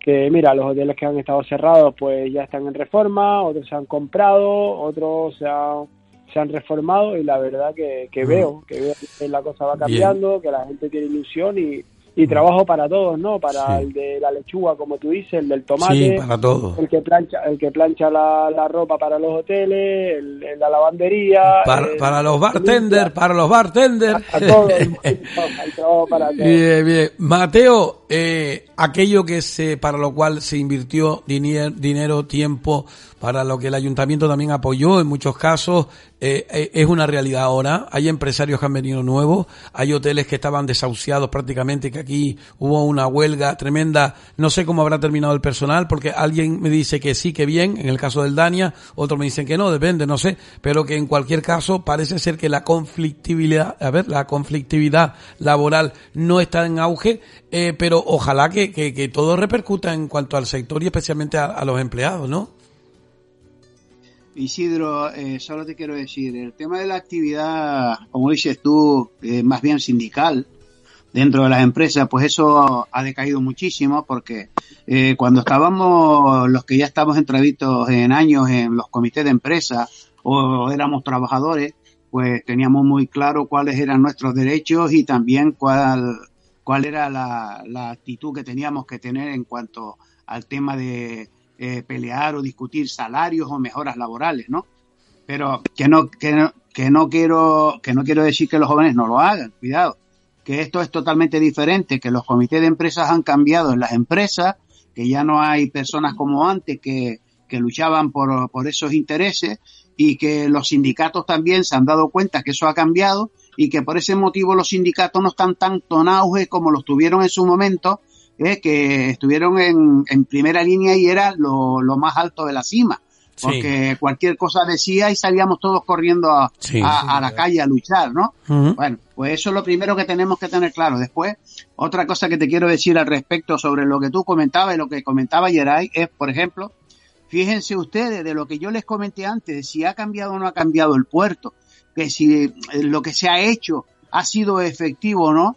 que, mira, los hoteles que han estado cerrados pues ya están en reforma, otros se han comprado, otros se han, se han reformado y la verdad que, que Mm. veo, que veo que la cosa va cambiando, que la gente tiene ilusión y, y trabajo para todos, ¿no? Para Sí. el de la lechuga, como tú dices, el del tomate, Sí, para todo. el que plancha, el que plancha la, la ropa para los hoteles, el, el- la lavandería, Para, el- para los bartenders, para los bartenders. a todos, hay trabajo para todos. Bien, bien. Mateo, eh, aquello que se, para lo cual se invirtió dinero, tiempo, para lo que el ayuntamiento también apoyó en muchos casos, eh, eh, es una realidad ahora. Hay empresarios que han venido nuevos, hay hoteles que estaban desahuciados prácticamente, que aquí hubo una huelga tremenda. No sé cómo habrá terminado el personal, porque alguien me dice que sí, que bien, en el caso del Dania, otros me dicen que no, depende, no sé, pero que en cualquier caso parece ser que la conflictividad, a ver, la conflictividad laboral no está en auge, eh, pero ojalá que, que, todo repercuta en cuanto al sector y especialmente a, a los empleados, ¿no? Isidro, eh, solo te quiero decir, el tema de la actividad, como dices tú, eh, más bien sindical dentro de las empresas, pues eso ha decaído muchísimo porque eh, cuando estábamos, los que ya estamos entrevistos en años en los comités de empresa o éramos trabajadores, pues teníamos muy claro cuáles eran nuestros derechos y también cuál, cuál era la, la actitud que teníamos que tener en cuanto al tema de eh, pelear o discutir salarios o mejoras laborales, ¿no? Pero que no, que no, que no quiero, que no quiero decir que los jóvenes no lo hagan, cuidado, que esto es totalmente diferente, que los comités de empresas han cambiado en las empresas, que ya no hay personas como antes que, que luchaban por, por esos intereses y que los sindicatos también se han dado cuenta que eso ha cambiado y que por ese motivo los sindicatos no están tanto en auge como los tuvieron en su momento, eh, que estuvieron en, en primera línea y era lo, lo más alto de la cima. Sí. Porque cualquier cosa decía y salíamos todos corriendo a, Sí. a- a la calle a luchar, ¿no? Bueno, pues eso es lo primero que tenemos que tener claro. Después, otra cosa que te quiero decir al respecto sobre lo que tú comentabas y lo que comentaba Yeray es, por ejemplo, fíjense ustedes de lo que yo les comenté antes, de si ha cambiado o no ha cambiado el puerto, que si eh, lo que se ha hecho ha sido efectivo o no,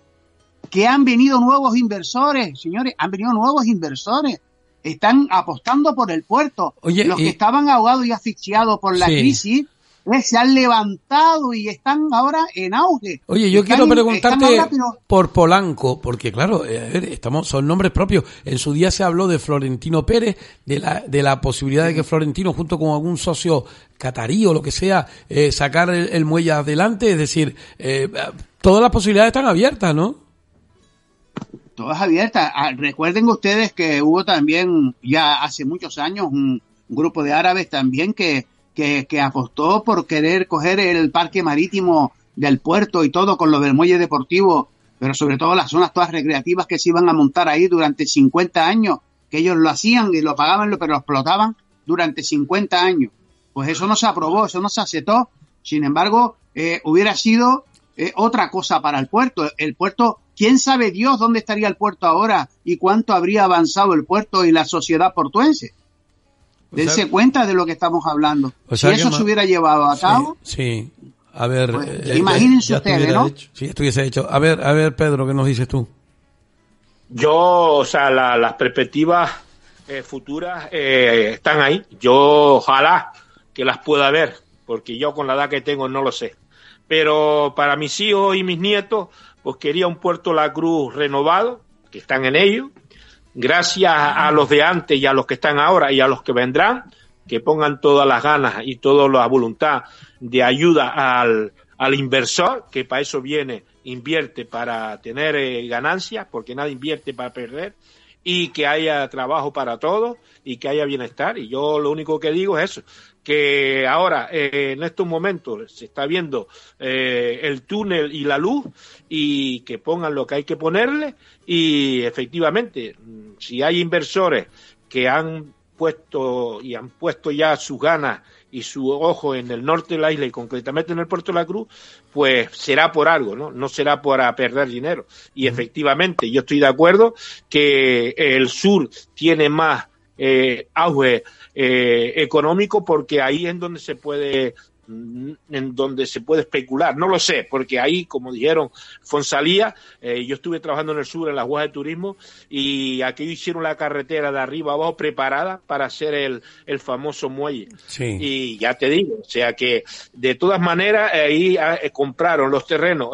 que han venido nuevos inversores, señores, han venido nuevos inversores. Están apostando por el puerto. Oye, Los que estaban ahogados y asfixiados por la Sí. crisis eh, se han levantado y están ahora en auge. Oye, yo Están- quiero preguntarte por Polanco, porque claro, eh, estamos, son nombres propios. En su día se habló de Florentino Pérez, de la, de la posibilidad de que Florentino, junto con algún socio catarí o lo que sea, eh, sacar el, el muelle adelante. Es decir, eh, todas las posibilidades están abiertas, ¿no? todas abiertas. Ah, Recuerden ustedes que hubo también ya hace muchos años un, un grupo de árabes también que, que, que apostó por querer coger el parque marítimo del puerto y todo con lo del muelle deportivo, pero sobre todo las zonas todas recreativas que se iban a montar ahí durante 50 años, que ellos lo hacían y lo pagaban, pero lo explotaban durante 50 años. Pues eso no se aprobó, eso no se aceptó. Sin embargo, eh, hubiera sido eh, otra cosa para el puerto. El puerto, quién sabe Dios dónde estaría el puerto ahora y cuánto habría avanzado el puerto y la sociedad portuense. O sea- Dense cuenta de lo que estamos hablando. O sea si eso se hubiera llevado a cabo, Sí. A ver, Pues, eh, imagínense ya ustedes, ¿no? hecho. Sí, estuviese hecho. A ver, a ver, Pedro, ¿qué nos dices tú? Yo, o sea, la- las perspectivas eh, futuras eh, están ahí. Yo ojalá que las pueda ver, porque yo con la edad que tengo no lo sé. Pero para mis hijos y mis nietos, pues quería un Puerto La Cruz renovado, que están en ello. Gracias a los de antes y a los que están ahora y a los que vendrán, que pongan todas las ganas y toda la voluntad de ayuda al, al inversor, que para eso viene, invierte para tener eh, ganancias, porque nadie invierte para perder, y que haya trabajo para todos y que haya bienestar. Y yo lo único que digo es eso, que ahora eh, en estos momentos se está viendo eh, el túnel y la luz y que pongan lo que hay que ponerle y efectivamente mm, si hay inversores que han puesto y han puesto ya sus ganas y su ojo en el norte de la isla y concretamente en el puerto de la Cruz, pues será por algo, ¿no? No será para perder dinero. Y efectivamente, yo estoy de acuerdo que el sur tiene más eh, auge eh, económico porque ahí es donde se puede mm, en donde se puede especular, no lo sé, porque ahí, como dijeron Fonsalía, eh, yo estuve trabajando en el sur en las guas de turismo y aquí hicieron la carretera de arriba abajo preparada para hacer el, el famoso muelle. Sí. Y ya te digo, o sea que de todas maneras ahí ah, eh, compraron los terrenos,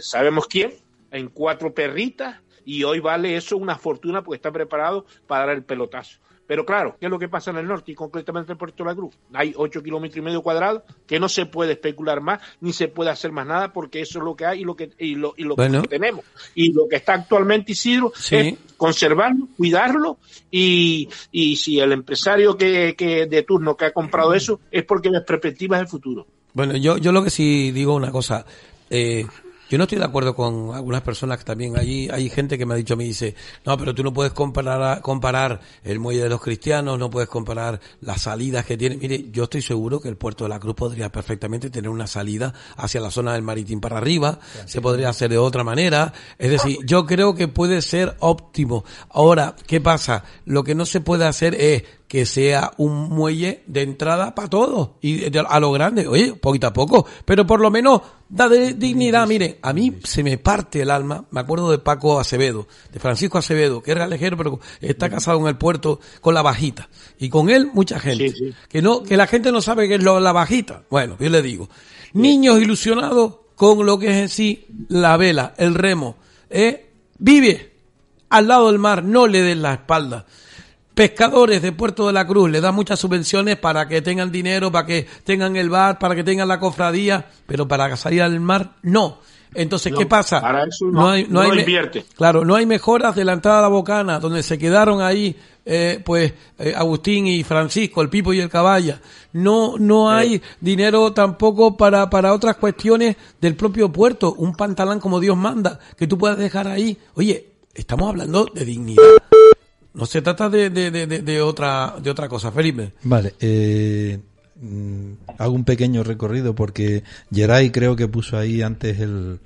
sabemos quién, en cuatro perritas y hoy vale eso una fortuna porque está preparado para dar el pelotazo. Pero claro, ¿qué es lo que pasa en el norte y concretamente en Puerto de la Cruz? Hay ocho kilómetros y medio cuadrados que no se puede especular más ni se puede hacer más nada porque eso es lo que hay y lo que y lo, y lo Bueno. que tenemos. Y lo que está actualmente Isidro Sí. es conservarlo, cuidarlo y, y si el empresario que, que de turno que ha comprado eso es porque las perspectivas del futuro. Bueno, yo, yo lo que sí digo una cosa. Eh, yo no estoy de acuerdo con algunas personas que también allí hay gente que me ha dicho, me dice, no, pero tú no puedes comparar, comparar el muelle de los cristianos, no puedes comparar las salidas que tiene. Mire, yo estoy seguro que el puerto de la Cruz podría perfectamente tener una salida hacia la zona del Maritín para arriba, se podría hacer de otra manera. Es decir, yo creo que puede ser óptimo. Ahora, ¿qué pasa? Lo que no se puede hacer es que sea un muelle de entrada para todos y a lo grande, oye, poquito a poco, pero por lo menos da de- dignidad. Mire, a mí se me parte el alma, me acuerdo de Paco Acevedo, de Francisco Acevedo, que era lejero, pero está casado en el puerto con la bajita. Y con él mucha gente. Sí, sí. Que no, que la gente no sabe qué es lo, la bajita. Bueno, yo le digo, niños ilusionados con lo que es en sí la vela, el remo, ¿eh? vive al lado del mar, no le den la espalda. Pescadores de Puerto de la Cruz le dan muchas subvenciones para que tengan dinero, para que tengan el bar, para que tengan la cofradía, pero para salir al mar no. Entonces, No, ¿qué pasa? para eso no- no me- invierte. Claro, no hay mejoras de la entrada a la bocana, donde se quedaron ahí, eh, pues, eh, Agustín y Francisco, el Pipo y el Caballa. No, no hay dinero tampoco para, para otras cuestiones del propio puerto. Un pantalán como Dios manda, que tú puedas dejar ahí. Oye, estamos hablando de dignidad. No se trata de, de, de, de- otra, de otra cosa, Felipe. Vale, eh, mm, hago un pequeño recorrido porque Geray creo que puso ahí antes el,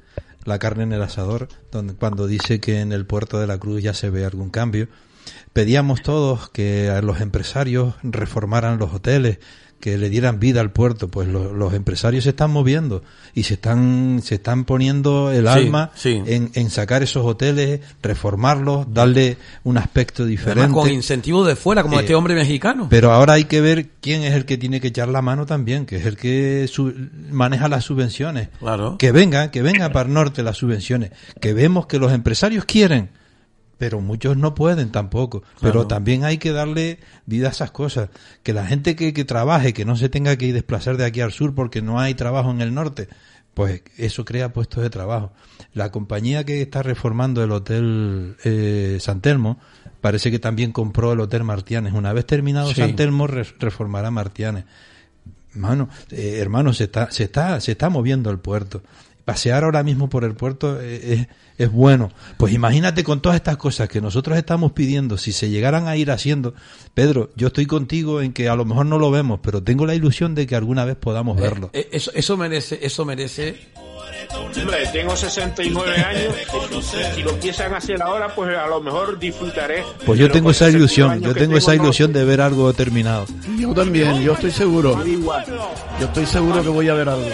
la carne en el asador, donde, cuando dice que en el puerto de la Cruz ya se ve algún cambio. Pedíamos todos que los empresarios reformaran los hoteles, que le dieran vida al puerto, pues lo- los empresarios se están moviendo y se están se están poniendo el Sí, alma sí. En, en sacar esos hoteles, reformarlos, darle un aspecto diferente. Además, con incentivos de fuera, como Eh, este hombre mexicano. Pero ahora hay que ver quién es el que tiene que echar la mano también, que es el que maneja las subvenciones. Claro. Que venga, que venga para el norte las subvenciones. Que vemos que los empresarios quieren, pero muchos no pueden tampoco. Pero también hay que darle vida a esas cosas. Que la gente que, que trabaje, que no se tenga que desplazar de aquí al sur porque no hay trabajo en el norte, pues eso crea puestos de trabajo. La compañía que está reformando el hotel eh, San Telmo parece que también compró el hotel Martianes. Una vez terminado Sí. San Telmo re- reformará Martianes. Mano, eh, hermano, se está, se está, se está moviendo el puerto. Pasear ahora mismo por el puerto eh, es, es bueno. Pues imagínate con todas estas cosas que nosotros estamos pidiendo, si se llegaran a ir haciendo, Pedro, yo estoy contigo en que a lo mejor no lo vemos, pero tengo la ilusión de que alguna vez podamos verlo. Eh, eso, eso merece, eso merece. Hombre, tengo 69 años. Si lo empiezan a hacer ahora, pues a lo mejor disfrutaré. Pues yo tengo esa 69 ilusión, yo tengo esa ilusión de ver algo terminado. Yo también, yo estoy seguro. Yo estoy seguro que voy a ver algo.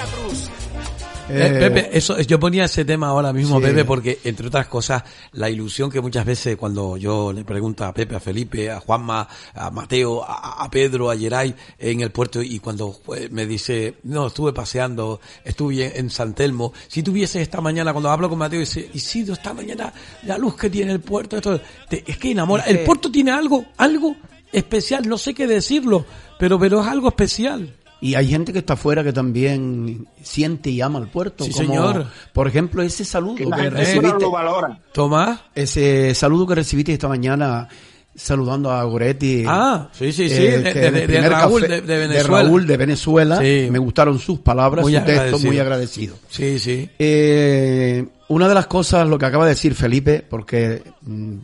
Eh, Eh, Pepe, eso, yo ponía ese tema ahora mismo, Sí. Pepe, porque entre otras cosas, la ilusión que muchas veces cuando yo le pregunto a Pepe, a Felipe, a Juanma, a Mateo, a, a Pedro, a Geray en el puerto y cuando eh, me dice, no, estuve paseando, estuve en, en San Telmo, si tuviese esta mañana, cuando hablo con Mateo, dice, Isidro, esta mañana la luz que tiene el puerto, esto, te- es que enamora, Es que- el puerto tiene algo, algo especial, no sé qué decirlo, pero, pero es algo especial. Y hay gente que está afuera que también siente y ama al puerto. Sí, como, señor. Por ejemplo, ese saludo Que que, recibiste. no lo valora. Tomás. Ese saludo que recibiste esta mañana saludando a Goretti. Ah, sí, sí, sí, eh, de- de- Raúl café- de- Venezuela. Raúl de Venezuela. Sí. Me gustaron sus palabras, Muy su texto, agradecido. muy agradecido. Sí, sí. Eh, una de las cosas, lo que acaba de decir Felipe, porque, mm,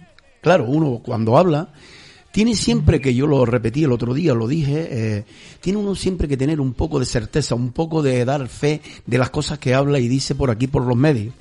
claro, uno cuando habla, tiene siempre que, yo lo repetí el otro día, lo dije, eh, tiene uno siempre que tener un poco de certeza, un poco de dar fe de las cosas que habla y dice por aquí, por los medios.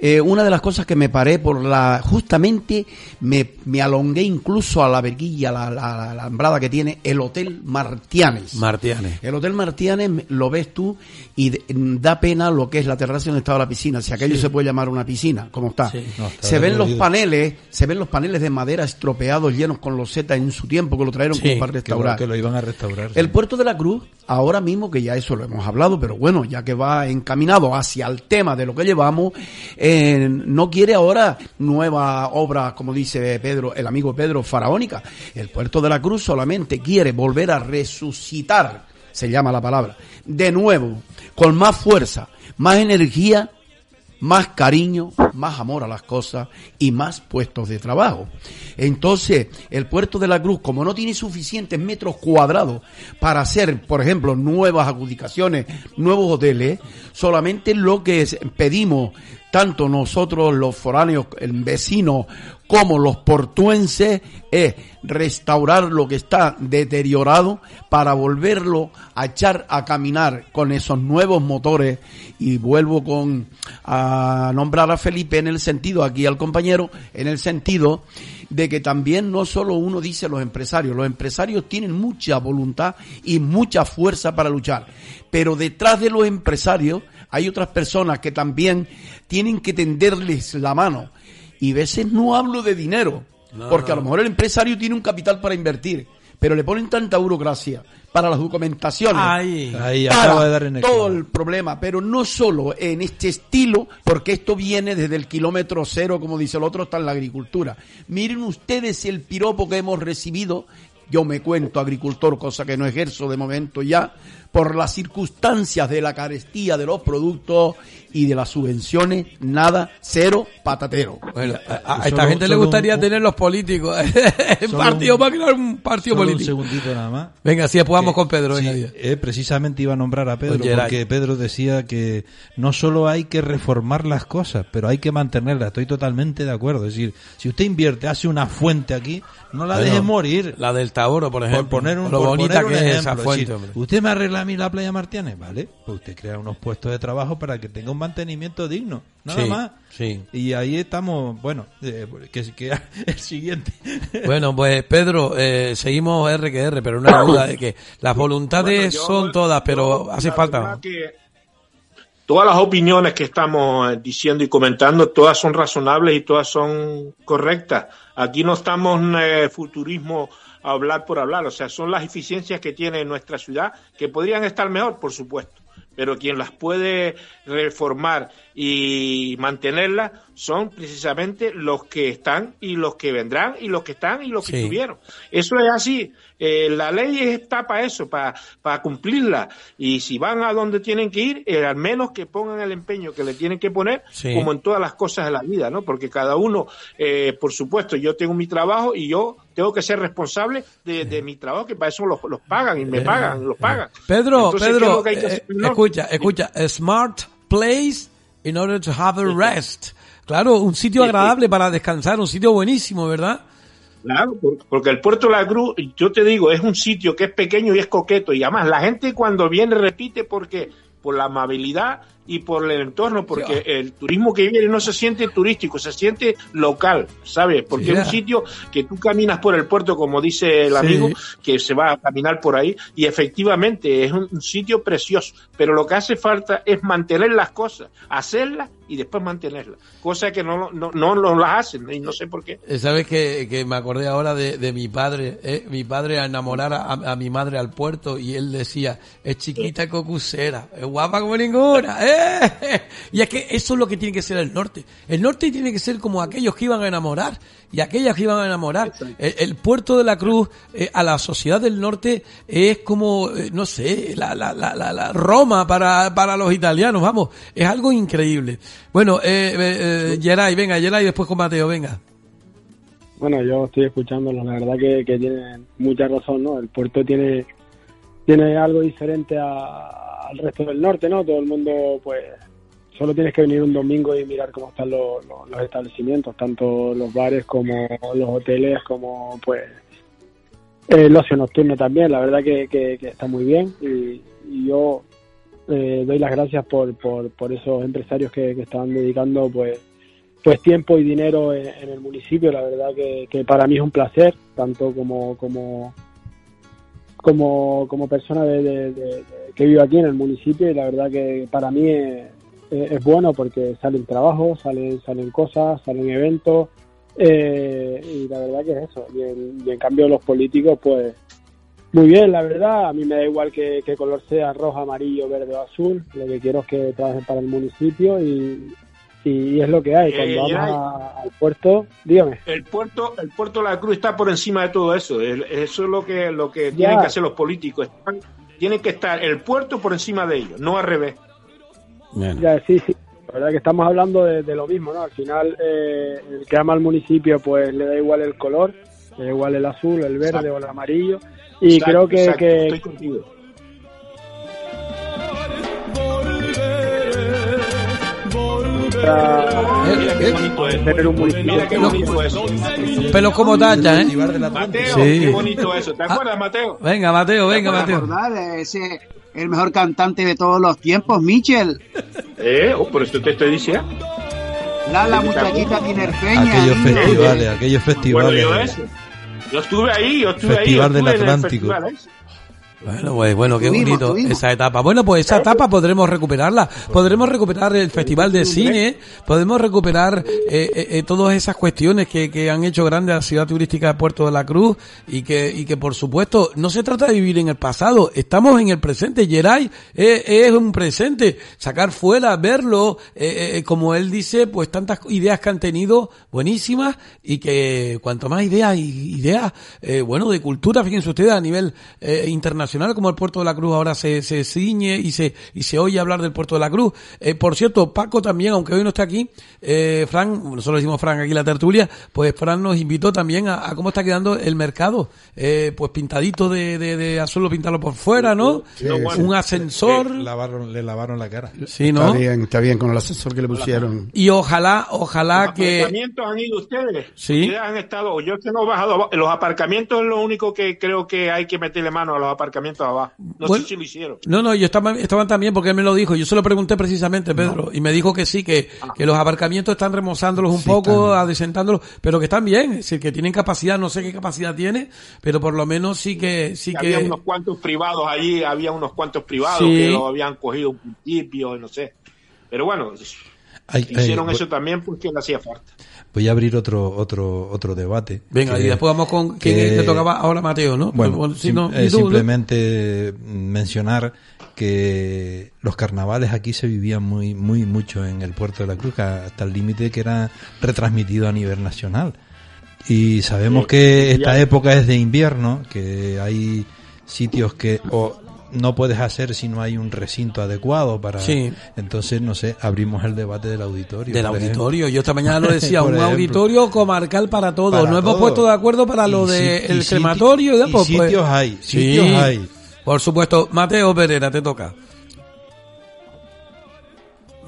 Eh, una de las cosas que me paré por la, justamente me, me alongué incluso a la verguilla, la, la, la alambrada que tiene el Hotel Martianes. Martianes. El Hotel Martianes lo ves tú y de- da pena lo que es la terraza donde estaba la piscina, si aquello se puede llamar una piscina, como está. Sí. No, está se ven los paneles, se ven los paneles de madera estropeados llenos con loseta en su tiempo que lo trajeron Sí, como para Que lo, restaurar. que lo iban a restaurar. El puerto de la Cruz, ahora mismo que ya eso lo hemos hablado, pero bueno, ya que va encaminado hacia el tema de lo que llevamos, eh, no quiere ahora nueva obra, como dice Pedro, el amigo Pedro, faraónica. El puerto de la Cruz solamente quiere volver a resucitar, se llama la palabra, de nuevo, con más fuerza, más energía más cariño, más amor a las cosas y más puestos de trabajo. Entonces, el puerto de la Cruz, como no tiene suficientes metros cuadrados para hacer, por ejemplo, nuevas adjudicaciones, nuevos hoteles, solamente lo que pedimos, tanto nosotros los foráneos, el vecino, como los portuenses, es restaurar lo que está deteriorado para volverlo a echar a caminar con esos nuevos motores. Y vuelvo con a nombrar a Felipe en el sentido aquí al compañero en el sentido de que también no solo uno dice los empresarios, los empresarios tienen mucha voluntad y mucha fuerza para luchar, pero detrás de los empresarios hay otras personas que también tienen que tenderles la mano y a veces no hablo de dinero, porque a lo mejor el empresario tiene un capital para invertir, pero le ponen tanta burocracia para las documentaciones. Ahí. Ahí para acaba de dar en el todo el problema, pero no solo en este estilo, porque esto viene desde el kilómetro cero, como dice el otro, está en la agricultura. Miren ustedes el piropo que hemos recibido. Yo me cuento agricultor, cosa que no ejerzo de momento ya, por las circunstancias de la carestía de los productos y de las subvenciones, nada, cero, patatero. Bueno, a, a Solo- esta gente le solo gustaría un- tener los políticos. El Solo partido un- va a crear un partido Solo un político. segundito nada más. Venga, sí, pues vamos Que- con Pedro. sí, venga, eh, precisamente iba a nombrar a Pedro Oye, porque Pedro decía que no solo hay que reformar las cosas, pero hay que mantenerlas. Estoy totalmente de acuerdo. Es decir, si usted invierte, hace una fuente aquí, no la Bueno, deje morir. La del hasta oro, por ejemplo. Por poner un, lo por bonita poner un que es ejemplo, esa es fuente, decir, hombre. usted me arregla a mí la playa Martianes, ¿vale? Pues usted crea unos puestos de trabajo para que tenga un mantenimiento digno, nada Sí, más. sí. Y ahí estamos, bueno, eh, que, que el siguiente. Bueno, pues Pedro, eh, seguimos R que R, pero hay duda de que las voluntades Bueno, yo- son todas, pero yo, hace falta. todas las opiniones que estamos eh, diciendo y comentando, todas son razonables y todas son correctas. Aquí no estamos en eh, futurismo a hablar por hablar, o sea, son las eficiencias que tiene nuestra ciudad que podrían estar mejor, por supuesto. Pero quien las puede reformar y mantenerlas son precisamente los que están y los que vendrán y los que están y los que Sí. estuvieron. Eso es así. Eh, la ley está para eso, para, para cumplirla. Y si van a donde tienen que ir, eh, al menos que pongan el empeño que le tienen que poner, Sí. como en todas las cosas de la vida, ¿no? Porque cada uno, eh, por supuesto, yo tengo mi trabajo y yo tengo que ser responsable de, de mi trabajo, que para eso los, los pagan y me Eh, pagan, los pagan. Pedro, Entonces, ¿qué es Pedro, eh, escucha, escucha, a smart place in order to have a rest. Claro, un sitio agradable para descansar, un sitio buenísimo, ¿verdad? Claro, por- porque el Puerto de la Cruz, yo te digo, es un sitio que es pequeño y es coqueto. Y además la gente cuando viene repite porque por la amabilidad y por el entorno, porque el turismo que viene no se siente turístico, se siente local, ¿sabes? Porque es un sitio que tú caminas por el puerto, como dice el Sí. amigo, que se va a caminar por ahí, y efectivamente es un, un sitio precioso, pero lo que hace falta es mantener las cosas, hacerlas y después mantenerlas, cosa que no, no, no, lo las hacen, y no sé por qué. Eh, ¿Sabes que, que me acordé ahora de, de mi padre? eh? Mi padre a enamorar a, a mi madre al puerto y él decía, es chiquita cocusera, es guapa como ninguna. ¡eh! Y es que eso es lo que tiene que ser el norte. El norte tiene que ser como aquellos que iban a enamorar y aquellas que iban a enamorar. El, el puerto de la Cruz eh, a la sociedad del norte es como, eh, no sé, la, la, la, la, la Roma para, para los italianos, vamos, es algo increíble. Bueno, eh, eh, eh, Geray, venga, Geray, después con Mateo, venga. Bueno, yo estoy escuchándolo, la verdad que, tienen mucha razón, ¿no? El puerto tiene, tiene algo diferente a- al resto del norte, ¿no? Todo el mundo, pues, solo tienes que venir un domingo y mirar cómo están los, establecimientos, tanto los bares como los hoteles, como, pues, el ocio nocturno también, la verdad que, que- que está muy bien y, y yo eh, doy las gracias por, por, por esos empresarios que, están dedicando, pues, pues tiempo y dinero en, el municipio. La verdad que, para mí es un placer tanto como como como, como persona de, que vivo aquí en el municipio y la verdad que para mí es, bueno porque salen trabajos salen salen cosas salen eventos eh, y la verdad que es eso. Y en cambio los políticos pues muy bien, la verdad, a mí me da igual que, que color sea rojo, amarillo, verde o azul, lo que quiero es que trabajen para el municipio y, y es lo que hay. Eh, Cuando vamos Geray. a- al puerto, dígame. El puerto, el puerto de la Cruz está por encima de todo eso. El- Eso es lo que, lo que Ya. tienen que hacer los políticos. Están- tienen que estar el puerto por encima de ellos, no al revés. Ya, sí, sí. La verdad que estamos hablando de, de lo mismo, ¿no? Al final, eh, el que ama al municipio, pues le da igual el color, le da igual el azul, el verde Exacto. o el amarillo. Y Exacto, creo que, exacto, que- estoy contigo. Mira qué bonito es. tener un municipio. Mira qué bonito eso. Pelo como tacha, ¿eh? Mateo, Sí. qué bonito eso. ¿Te acuerdas, Mateo? Venga, Mateo, venga, ¿Te Mateo. de ese, el mejor cantante de todos los tiempos, Michel? Eh, oh, por eso te estoy diciendo. La, la muchachita tinerfeña. Aquellos festivales, aquellos Bueno, festivales. Yo estuve ahí, yo estuve Festival ahí. yo del estuve en el festival ese. Bueno, pues bueno, qué Tuvimos, bonito tuvimos. esa etapa. Bueno, pues esa etapa podremos recuperarla. Podremos recuperar el Festival de Cine, podemos recuperar eh, eh, eh, todas esas cuestiones que, que han hecho grande a la ciudad turística de Puerto de la Cruz y que, y que por supuesto no se trata de vivir en el pasado, estamos en el presente. Geray eh, es un presente, sacar fuera, verlo, eh, eh, como él dice, pues tantas ideas que han tenido buenísimas y que cuanto más ideas ideas, eh, bueno, de cultura, fíjense ustedes, a nivel eh, internacional internacional, como el puerto de la Cruz ahora se, se ciñe y se, y se oye hablar del puerto de la Cruz. Eh, por cierto, Paco también, aunque hoy no está aquí, eh, Fran, nosotros decimos Fran aquí en la tertulia, pues Fran nos invitó también a, a cómo está quedando el mercado, eh, pues pintadito de, de, de azul, pintarlo por fuera, ¿no? Sí, Un ascensor. Lavaron, le lavaron la cara. Sí, ¿no? Está bien, está bien con el asesor que le pusieron. Y ojalá, ojalá Los que... aparcamientos han ido ustedes. Sí. Ustedes han estado, yo es que no he bajado. Los aparcamientos es lo único que creo que hay que meterle mano a los aparcamientos abajo. No Bueno, sé si lo hicieron. No, no, yo estaba, estaban también porque él me lo dijo. Yo se lo pregunté precisamente, Pedro, y me dijo que sí, que, que los aparcamientos están remozándolos un Sí, poco, están. adesentándolos, pero que están bien, es decir, que tienen capacidad, no sé qué capacidad tiene, pero por lo menos sí que, sí Había que, unos cuantos privados allí, había unos cuantos privados Sí. que lo habían cogido un principio, no sé. Pero bueno, hicieron eso también porque le hacía falta. Voy a abrir otro otro otro debate. venga, que- y después vamos con, que- ¿quién le tocaba ahora Mateo, no? Bueno, si sim- no, eh, simplemente mencionar que los carnavales aquí se vivían muy muy mucho en el puerto de la Cruz hasta el límite que era retransmitido a nivel nacional y sabemos Sí, que esta ya- época es de invierno que hay sitios que o no puedes hacer si no hay un recinto adecuado para Sí. entonces no sé abrimos el debate del auditorio Del ejemplo. auditorio, yo esta mañana lo decía, un ejemplo. auditorio comarcal para todo. Para no hemos puesto de acuerdo para lo Y de crematorio y y después. pues, sitios hay, Sí, sitios hay. Por supuesto, Mateo Pereira, te toca.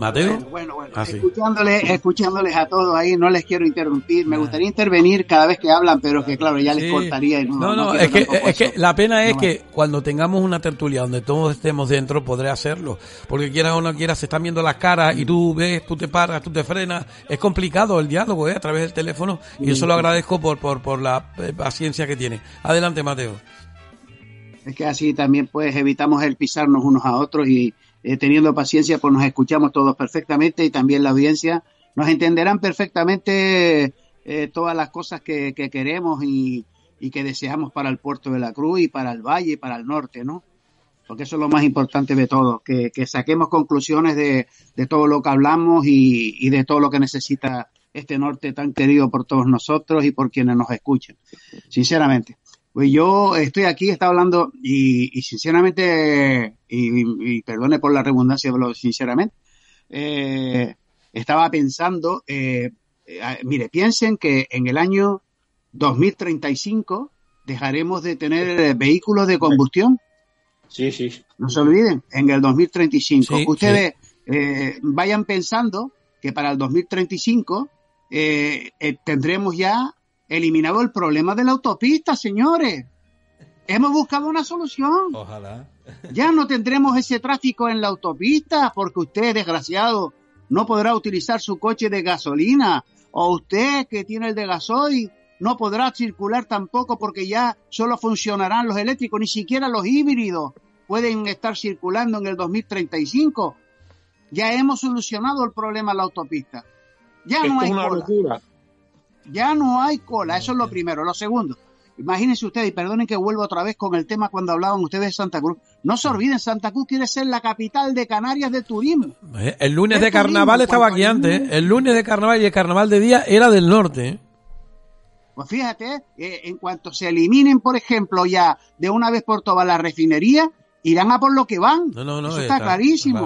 Mateo. Bueno, bueno, bueno. Ah, sí. Escuchándoles, escuchándoles a todos ahí, no les quiero interrumpir. Me gustaría intervenir cada vez que hablan, pero que claro, ya les Sí. cortaría. Y no, No, no, es que, es que eso. la pena es No, que cuando tengamos una tertulia donde todos estemos dentro, podré hacerlo. Porque quieras o no quieras, se están viendo las caras y tú ves, tú te paras, tú te frenas. Es complicado el diálogo, ¿eh? A través del teléfono. Y yo se lo agradezco por, por, por la eh, paciencia que tiene. Adelante, Mateo. Es que así también pues evitamos el pisarnos unos a otros y eh, teniendo paciencia pues nos escuchamos todos perfectamente y también la audiencia nos entenderán perfectamente eh, todas las cosas que, que queremos y, y que deseamos para el puerto de la Cruz y para el valle y para el norte, ¿no? Porque eso es lo más importante de todo, que, que saquemos conclusiones de, de todo lo que hablamos y, y de todo lo que necesita este norte tan querido por todos nosotros y por quienes nos escuchan, sinceramente. Pues yo estoy aquí, está hablando y, y sinceramente, y, y perdone por la redundancia, pero sinceramente, eh, estaba pensando, eh, eh, mire, piensen que en el año 2035 dejaremos de tener eh, vehículos de combustión. Sí, sí. No se olviden, en el 2035. Sí, Ustedes eh, vayan pensando que para el 2035 eh, eh, tendremos ya eliminado el problema de la autopista, señores. Hemos buscado una solución. ojalá Ya no tendremos ese tráfico en la autopista porque usted, desgraciado, no podrá utilizar su coche de gasolina o usted que tiene el de gasoil no podrá circular tampoco porque ya solo funcionarán los eléctricos, ni siquiera los híbridos pueden estar circulando en el 2035. Ya hemos solucionado el problema de la autopista. Ya Esto no hay es una cola. locura. Ya no hay cola, eso es lo primero. Lo segundo, imagínense ustedes, y perdonen que vuelva otra vez con el tema cuando hablaban ustedes de Santa Cruz. No se olviden, Santa Cruz quiere ser la capital de Canarias de turismo. Eh, El lunes Es de carnaval estaba aquí antes. ¿eh? El lunes de carnaval y el carnaval de día era del norte. ¿eh? Pues fíjate, eh, en cuanto se eliminen, por ejemplo, ya de una vez por todas la refinería, irán a por lo que van. No, no, no, eso está, está- clarísimo.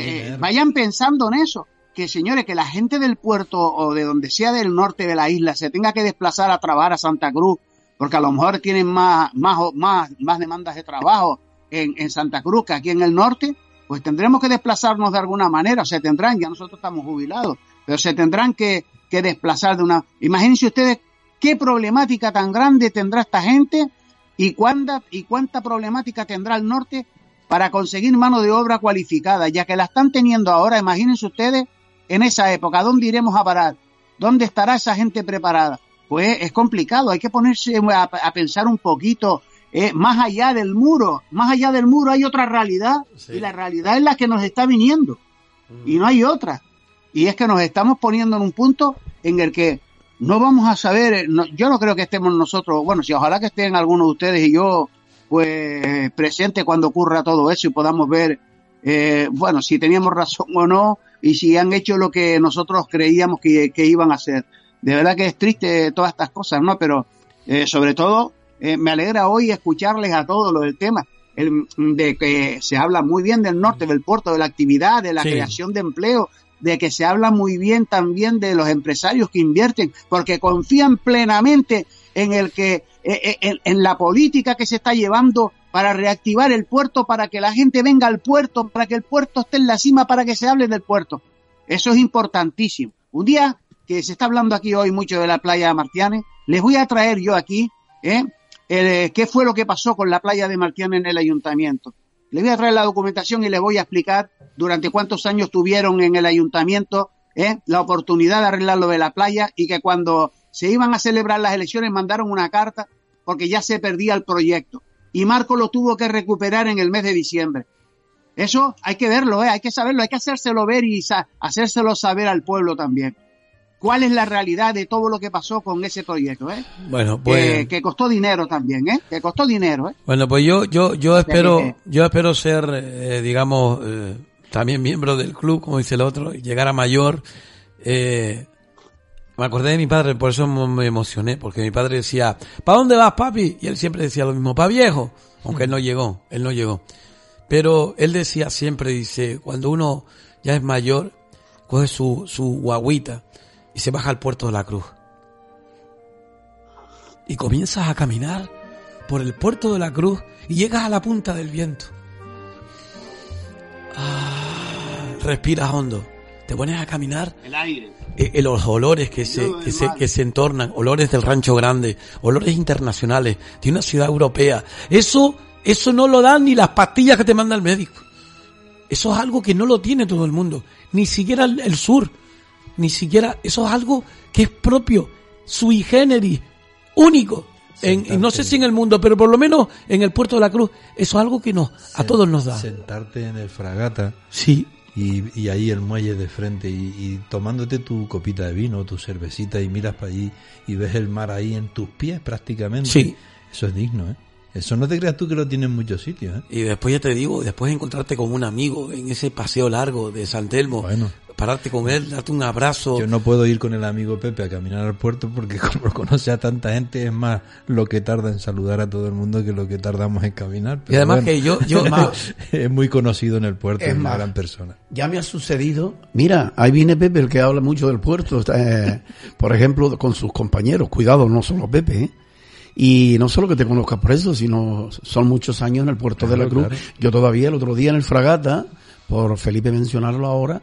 Eh, vayan pensando en eso. Que señores, que la gente del puerto o de donde sea del norte de la isla se tenga que desplazar a trabajar a Santa Cruz, porque a lo mejor tienen más, más, más, más demandas de trabajo en, en Santa Cruz que aquí en el norte, pues tendremos que desplazarnos de alguna manera, se tendrán, ya nosotros estamos jubilados, pero se tendrán que, que desplazar de una... Imagínense ustedes qué problemática tan grande tendrá esta gente y cuánta, y cuánta problemática tendrá el norte para conseguir mano de obra cualificada, ya que la están teniendo ahora, imagínense ustedes, en esa época, ¿dónde iremos a parar? ¿Dónde estará esa gente preparada? Pues es complicado, hay que ponerse a, a pensar un poquito eh, más allá del muro, más allá del muro hay otra realidad Sí. y la realidad es la que nos está viniendo y no hay otra. Y es que nos estamos poniendo en un punto en el que no vamos a saber, eh, no- yo no creo que estemos nosotros, bueno, si ojalá que estén algunos de ustedes y yo, pues presente cuando ocurra todo eso y podamos ver, eh, bueno, si teníamos razón o no y si han hecho lo que nosotros creíamos que, que iban a hacer. De verdad que es triste todas estas cosas, ¿no? Pero eh, sobre todo eh, me alegra hoy escucharles a todos lo del tema. el- de que se habla muy bien del norte, del puerto, de la actividad, de la Sí. creación de empleo, de que se habla muy bien también de los empresarios que invierten, porque confían plenamente en el que eh, eh, en, en la política que se está llevando para reactivar el puerto, para que la gente venga al puerto, para que el puerto esté en la cima, para que se hable del puerto. Eso es importantísimo. Un día que se está hablando aquí hoy mucho de la playa de Martianes, les voy a traer yo aquí ¿eh? eh, qué fue lo que pasó con la playa de Martianes en el ayuntamiento. Les voy a traer la documentación y les voy a explicar durante cuántos años tuvieron en el ayuntamiento ¿eh? la oportunidad de arreglar lo de la playa y que cuando se iban a celebrar las elecciones mandaron una carta porque ya se perdía el proyecto. Y Marco lo tuvo que recuperar en el mes de diciembre. Eso hay que verlo, ¿eh? hay que saberlo, hay que hacérselo ver y sa- hacérselo saber al pueblo también. ¿Cuál es la realidad de todo lo que pasó con ese proyecto? ¿eh? Bueno, pues... que, que costó dinero también, ¿eh? Que costó dinero, ¿eh? Bueno, pues yo, yo, yo espero, yo espero ser, eh, digamos, eh, también miembro del club, como dice el otro, y llegar a mayor. Eh, me acordé de mi padre, por eso me emocioné, porque mi padre decía, ¿para dónde vas, papi? Y él siempre decía lo mismo, ¿para viejo? Aunque él no llegó, él no llegó. Pero él decía siempre, dice, cuando uno ya es mayor, coge su, su guaguita y se baja al puerto de la cruz. Y comienzas a caminar por el puerto de la cruz y llegas a la punta del viento. Ah, respiras hondo. Te pones a caminar El aire. eh, eh, los olores que se, que se, que se entornan, olores del rancho grande, olores internacionales, de una ciudad europea. Eso, eso no lo dan ni las pastillas que te manda el médico. Eso es algo que no lo tiene todo el mundo. Ni siquiera el, el sur. Ni siquiera, eso es algo que es propio, sui generis, único. En, y no sé si en el mundo, pero por lo menos en el puerto de la Cruz, eso es algo que nos, a todos nos da. Sentarte en el fragata Sí, y, y ahí el muelle de frente y, y tomándote tu copita de vino, tu cervecita y miras para allí y ves el mar ahí en tus pies prácticamente. Sí. Eso es digno, ¿eh? Eso no te creas tú que lo tiene en muchos sitios, ¿eh? Y después ya te digo, después de encontrarte con un amigo en ese paseo largo de San Telmo, Bueno. pararte con él, darte un abrazo. Yo no puedo ir con el amigo Pepe a caminar al puerto porque como lo conoce a tanta gente es más lo que tarda en saludar a todo el mundo que lo que tardamos en caminar. y además que yo, yo, Es más, es muy conocido en el puerto, Es es una más. gran persona. Ya me ha sucedido. Mira, ahí viene Pepe, el que habla mucho del puerto. eh, por ejemplo, con sus compañeros. Cuidado, no solo Pepe. ¿eh? Y no solo que te conozcas por eso, sino son muchos años en el puerto de la Cruz. claro. Yo todavía el otro día en el Fragata, por Felipe mencionarlo ahora,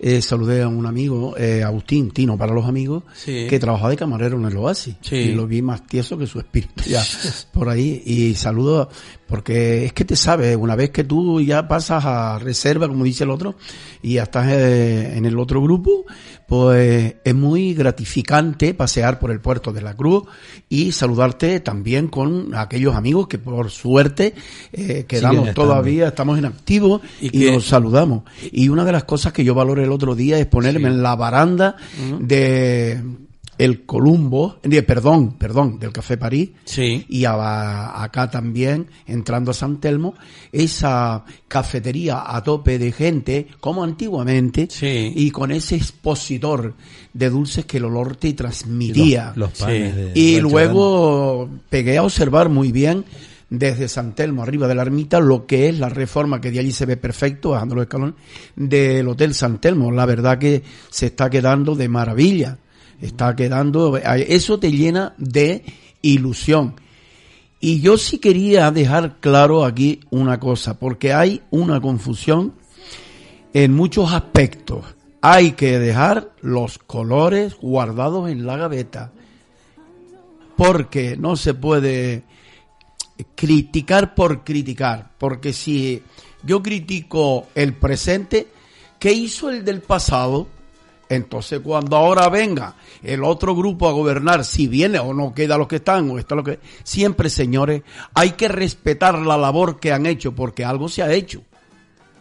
eh, saludé a un amigo, eh, Agustín Tino para los amigos, Sí. que trabajaba de camarero en el Oasis. Sí. Y lo vi más tieso que su espíritu ya por ahí. Y saludo, porque es que te sabes, una vez que tú ya pasas a reserva, como dice el otro, y ya estás eh, en el otro grupo, pues es muy gratificante pasear por el puerto de la Cruz y saludarte también con aquellos amigos que por suerte eh, quedamos todavía, estamos en activo Y y, los saludamos. Y una de las cosas que yo valoré el otro día es ponerme en la baranda de el Columbo, de, perdón, perdón, del Café París, Sí. y a- acá también, entrando a San Telmo, esa cafetería a tope de gente, como antiguamente, Sí. y con ese expositor de dulces que el olor te transmitía. Los, los panes Sí. de Y luego pegué a observar muy bien desde San Telmo, arriba de la ermita, lo que es la reforma, que de allí se ve perfecto, bajando los escalones, del Hotel San Telmo. La verdad que se está quedando de maravilla. Está quedando, eso te llena de ilusión. Y yo sí quería dejar claro aquí una cosa, porque hay una confusión en muchos aspectos. Hay que dejar los colores guardados en la gaveta, porque no se puede criticar por criticar, porque si yo critico el presente, ¿qué hizo el del pasado? Entonces cuando ahora venga el otro grupo a gobernar, si viene o no queda los que están o está lo que siempre señores, hay que respetar la labor que han hecho porque algo se ha hecho.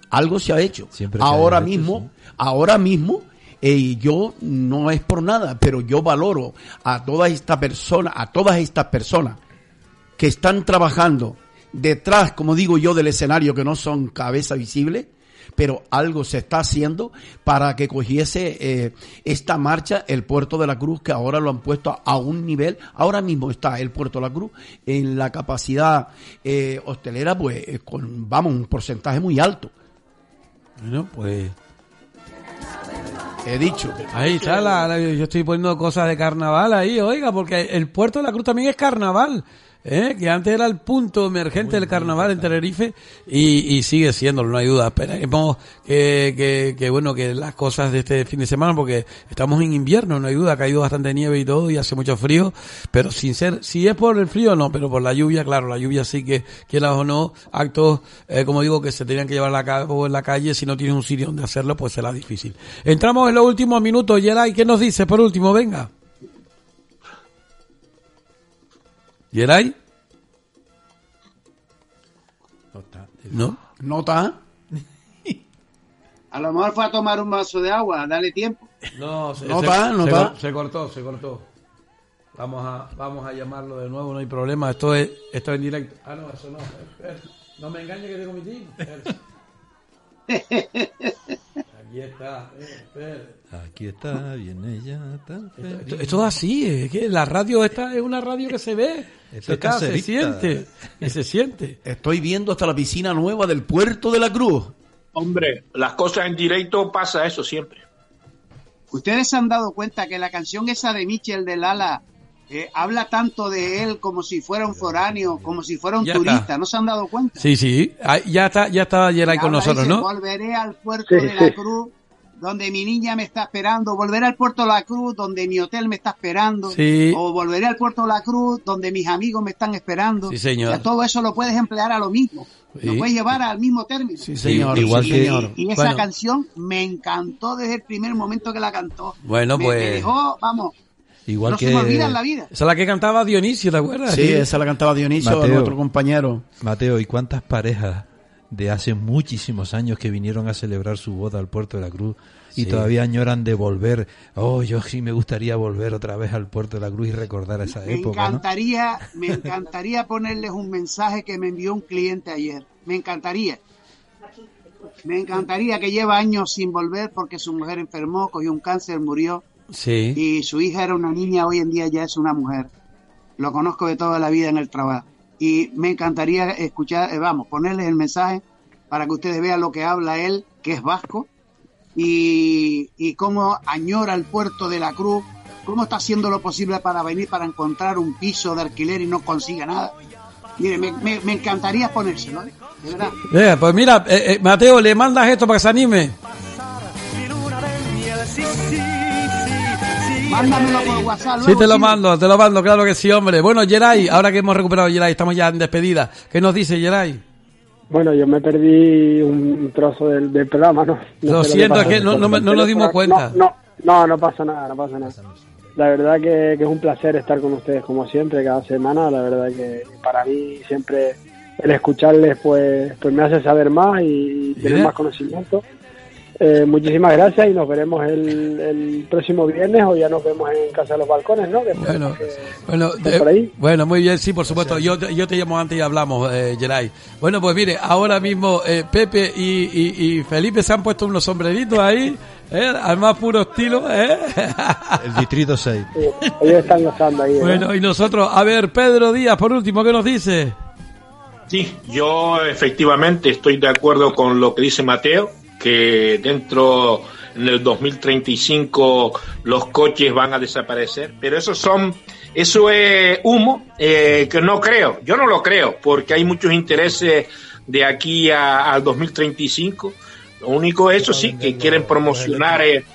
Algo se ha hecho. Siempre se ha ahora mismo, ahora mismo eh, yo no es por nada, pero yo valoro a todas estas personas, a todas estas personas que están trabajando detrás, como digo yo, del escenario, que no son cabeza visible, pero algo se está haciendo para que cogiese eh, esta marcha el Puerto de la Cruz, que ahora lo han puesto a, a un nivel, ahora mismo está el Puerto de la Cruz en la capacidad eh, hostelera, pues eh, con, vamos, un porcentaje muy alto. Bueno, pues He dicho. ahí está, la, la- yo estoy poniendo cosas de carnaval ahí, oiga, porque el Puerto de la Cruz también es carnaval. ¿Eh? que antes era el punto emergente del carnaval en Tenerife y, y sigue siendo, no hay duda. Esperemos que, que, que, bueno, que las cosas de este fin de semana, porque estamos en invierno, no hay duda, ha caído bastante nieve y todo y hace mucho frío, pero sin ser, si es por el frío no, pero por la lluvia, claro, la lluvia sí que, quieras o no, actos, eh, como digo, que se tenían que llevar a cabo en la calle, si no tienes un sitio donde hacerlo, pues será difícil. Entramos en los últimos minutos, Yeray, ¿qué nos dice por último? Venga. ¿Yeray? ¿No? ¿Nota? A lo mejor fue a tomar un vaso de agua, dale tiempo. No, se, No se- va, no se se cortó, se cortó. Vamos a, vamos a llamarlo de nuevo, no hay problema. Esto es, esto es en directo. Ah, no, eso no. No me engañes que tengo mi team. Espera. Aquí está. eh. Aquí está, viene ella. tan Esto, feliz. esto es así, es que la radio esta es una radio que se ve, Esto se, está, siente, y se siente. Estoy viendo hasta la piscina nueva del Puerto de la Cruz. Hombre, las cosas en directo pasa eso siempre. ¿Ustedes se han dado cuenta que la canción esa de Michel de Lala eh, habla tanto de él como si fuera un foráneo, como si fuera un Ya turista? está. ¿No se han dado cuenta? Sí, sí, ah, ya está, ya está Yeray con nosotros, dice, ¿no? Volveré al puerto Sí, de la sí. Cruz, donde mi niña me está esperando. Volveré al puerto de la Cruz, donde mi hotel me está esperando. Sí. O volveré al puerto de la Cruz, donde mis amigos me están esperando. Sí, señor. O sea, todo eso lo puedes emplear a lo mismo. Lo puedes llevar al mismo término. Sí, señor. igual sí, que- señor. Y esa Bueno. canción me encantó desde el primer momento que la cantó. Bueno, Me- pues- Me dejó, vamos, Igual no que se me olvida en la vida. Esa es la que cantaba Dionisio, ¿te acuerdas? Sí, esa la cantaba Dionisio, Mateo. nuestro compañero. Mateo, ¿y cuántas parejas de hace muchísimos años que vinieron a celebrar su boda al Puerto de la Cruz y Sí. todavía añoran de volver? Oh, yo sí me gustaría volver otra vez al Puerto de la Cruz y recordar esa Me época, ¿no? encantaría, me encantaría ponerles un mensaje que me envió un cliente ayer. Me encantaría. Me encantaría que lleva años sin volver porque su mujer enfermó, cogió un cáncer, murió Sí. y su hija era una niña, hoy en día ya es una mujer. Lo conozco de toda la vida en el trabajo. Y me encantaría escuchar, eh, vamos, ponerles el mensaje para que ustedes vean lo que habla él, que es vasco, y, y cómo añora el puerto de la Cruz, cómo está haciendo lo posible para venir, para encontrar un piso de alquiler y no consigue nada. Mire, me, me- me encantaría ponérselo, ¿eh? de verdad. Eh, pues mira, eh, eh, Mateo, le mandas esto para que se anime. Mándamelo por WhatsApp. Sí, luego, te lo sí. mando, te lo mando, claro que sí, hombre. Bueno, Yeray, ahora que hemos recuperado a Yeray, estamos ya en despedida. ¿Qué nos dice Yeray? Bueno, yo me perdí un trozo del, del programa, ¿no? No Lo siento, es que no- no me- no nos dimos cuenta. No, no, no pasa nada, no pasa nada. La verdad que, que es un placer estar con ustedes como siempre, cada semana. La verdad que para mí siempre el escucharles pues, pues me hace saber más y tener más conocimiento. Eh, muchísimas gracias y nos veremos el, el próximo viernes o ya nos vemos en Casa de los Balcones, ¿no? Que Bueno, que- bueno, ¿Estás eh, por ahí? bueno, muy bien, sí, por supuesto. Yo, te- yo te llamo antes y hablamos, eh, Yeray. Bueno, pues mire, ahora mismo eh, Pepe y, y- y Felipe se han puesto unos sombreritos ahí, eh, al más puro estilo. Eh. El Distrito 6. sí, ellos están gozando ahí. ¿eh? bueno, y nosotros, a ver, Pedro Díaz, por último, ¿qué nos dice? Sí, yo efectivamente estoy de acuerdo con lo que dice Mateo, que dentro en el 2035 los coches van a desaparecer, pero eso son eso es humo eh, que no creo, yo no lo creo, porque hay muchos intereses de aquí al 2035. Lo único eso sí que quieren promocionar eh,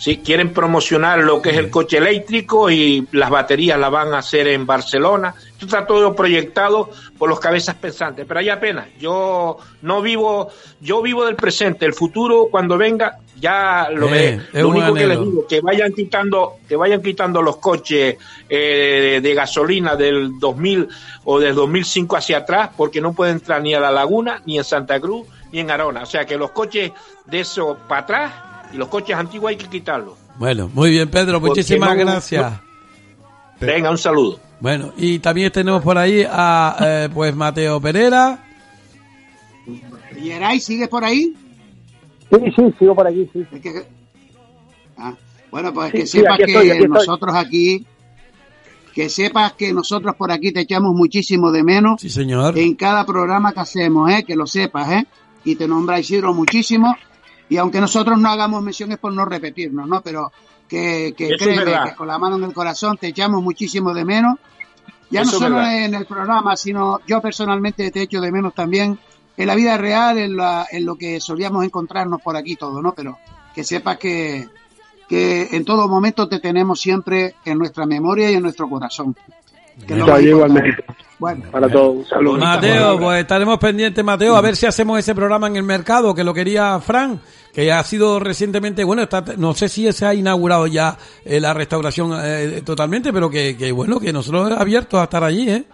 Sí, quieren promocionar lo que es el coche eléctrico y las baterías las van a hacer en Barcelona. Esto está todo proyectado por los cabezas pensantes, pero hay apenas. Yo no vivo, yo vivo del presente. El futuro cuando venga ya lo Eh, veré. Lo único que les digo que vayan quitando, que vayan quitando los coches eh, de gasolina del 2000 o del 2005 hacia atrás, porque no pueden entrar ni a la Laguna, ni en Santa Cruz, ni en Arona. O sea que los coches de eso para atrás y los coches antiguos hay que quitarlos. Bueno, muy bien, Pedro, muchísimas no- gracias. Venga, un saludo. Bueno, y también tenemos por ahí a, eh, pues, Mateo Pereira. Yeray, ¿sigues por ahí? Sí, sí, sigo por aquí, sí. Es que- Ah, bueno, pues Sí, que sí, sepas que estoy, aquí estoy. nosotros aquí, que sepas que nosotros por aquí te echamos muchísimo de menos Sí, señor. en cada programa que hacemos, ¿eh? que lo sepas, ¿eh? y te nombra Isidro muchísimo, y aunque nosotros no hagamos menciones por no repetirnos, ¿no? Pero que, que créeme que con la mano en el corazón te echamos muchísimo de menos, ya Eso no solo verdad. en el programa, sino yo personalmente te echo de menos también en la vida real, en, la- en lo que solíamos encontrarnos por aquí todo, ¿no? Pero que sepas que, que en todo momento te tenemos siempre en nuestra memoria y en nuestro corazón. Que igualmente. Bueno, Para todos, un saludo. Mateo, pues estaremos pendientes, Mateo, a ver si hacemos ese programa en el mercado, que lo quería Fran, que ha sido recientemente, bueno, está, no sé si se ha inaugurado ya eh, la restauración eh, totalmente, pero que, que bueno, que nosotros abiertos a estar allí, ¿eh?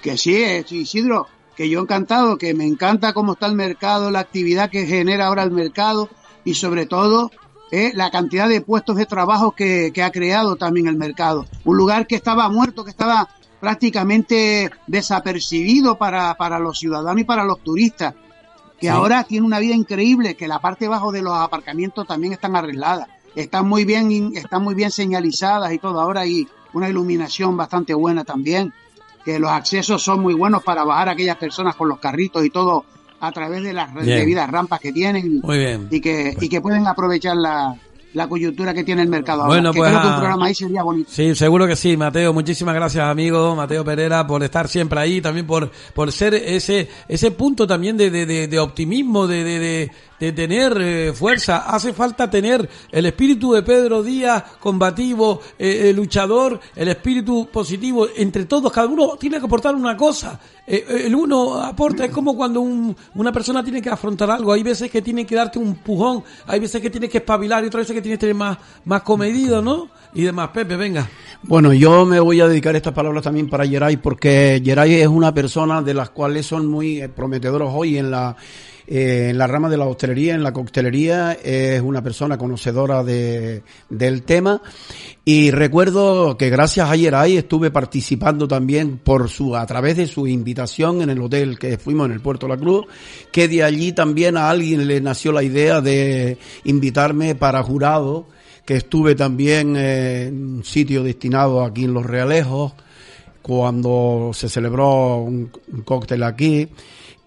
Que sí, eh, sí, Isidro, que yo encantado, que me encanta cómo está el mercado, la actividad que genera ahora el mercado y sobre todo eh, la cantidad de puestos de trabajo que, que ha creado también el mercado. Un lugar que estaba muerto, que estaba prácticamente desapercibido para, para los ciudadanos y para los turistas, que Sí. ahora tiene una vida increíble, que la parte bajo de los aparcamientos también están arregladas, están muy bien, están muy bien señalizadas y todo. Ahora hay una iluminación bastante buena también que los accesos son muy buenos para bajar a aquellas personas con los carritos y todo a través de las Bien. debidas rampas que tienen y que, y que pueden aprovechar la, la coyuntura que tiene el mercado ahora. Bueno, que pues, creo que un programa ahí sería bonito. Sí, seguro que sí, Mateo. Muchísimas gracias, amigo Mateo Pereira, por estar siempre ahí, también por, por ser ese, ese punto también de, de, de, de optimismo, de, de, de, de tener eh, fuerza. Hace falta tener el espíritu de Pedro Díaz, combativo, eh, eh, luchador, el espíritu positivo. Entre todos, cada uno tiene que aportar una cosa. Eh, eh, el uno aporta, es como cuando un, una persona tiene que afrontar algo. Hay veces que tiene que darte un pujón, hay veces que tienes que espabilar y otras veces que tienes que tener más, más comedido, ¿no? Y demás, Pepe, venga. Bueno, yo me voy a dedicar estas palabras también para Geray, porque Geray es una persona de las cuales son muy eh, prometedoros hoy en la eh, en la rama de la hostelería, en la coctelería, es una persona conocedora de, del tema. Y recuerdo que gracias a Geray estuve participando también por su, a través de su invitación en el hotel que fuimos en el Puerto la Cruz, que de allí también a alguien le nació la idea de invitarme para jurado que estuve también en un sitio destinado aquí en Los Realejos, cuando se celebró un, un cóctel aquí.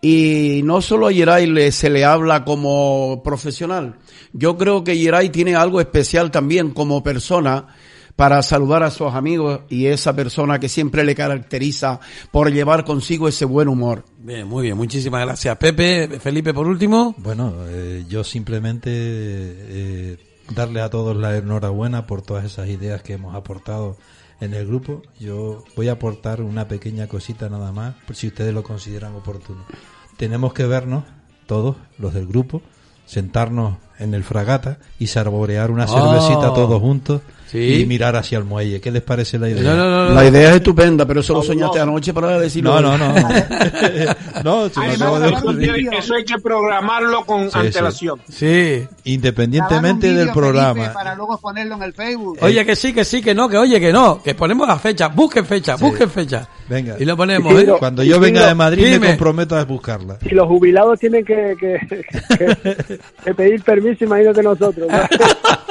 Y no solo a Yeray le, se le habla como profesional, yo creo que Yeray tiene algo especial también como persona para saludar a sus amigos y esa persona que siempre le caracteriza por llevar consigo ese buen humor. Bien, muy bien, muchísimas gracias. Pepe, Felipe, por último. Bueno, eh, yo simplemente eh, darle a todos la enhorabuena por todas esas ideas que hemos aportado en el grupo. Yo voy a aportar una pequeña cosita nada más, por si ustedes lo consideran oportuno. Tenemos que vernos, todos los del grupo, sentarnos en el fragata y saborear una Oh. cervecita todos juntos Sí. y mirar hacia el muelle. ¿Qué les parece la idea? No, no, no, no. La idea es estupenda, pero eso lo soñaste anoche para decirlo. No, no, no. no, no, de no, no, ocurrir. no, Eso hay que programarlo con Sí, antelación. Sí. Un Independientemente del Felipe, programa. para luego ponerlo en el Facebook. Oye, que sí, que sí, que no, que oye, que no, que ponemos la fecha, busquen fecha, busquen fecha. Venga. Y lo ponemos, Sí, ¿eh? no. Cuando yo venga de Madrid Dime. me comprometo a buscarla. Si los jubilados tienen que, que, que- que pedir permiso, imagínate nosotros. ¿no?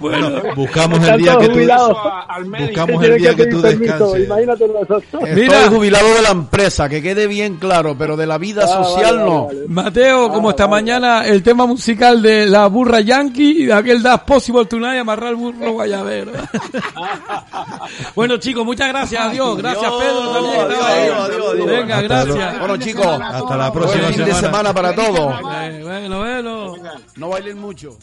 Bueno, buscamos el día que tú buscamos el día que tú descanses. imagínate nosotros. Mira. jubilado de la empresa, que quede bien claro, pero de la vida Ah, social vale, no. vale, vale. Mateo, como esta mañana el tema musical de la burra yankee y de aquel Das Possible Tonight, amarrar el burro guayabero. bueno, chicos, muchas gracias, adiós. Gracias, Pedro, también. adiós, adiós, adiós. Venga, Hasta gracias. Bueno, chicos, Hasta la próxima fin de semana. semana para todos. Eh, bueno, bueno. No bailen mucho.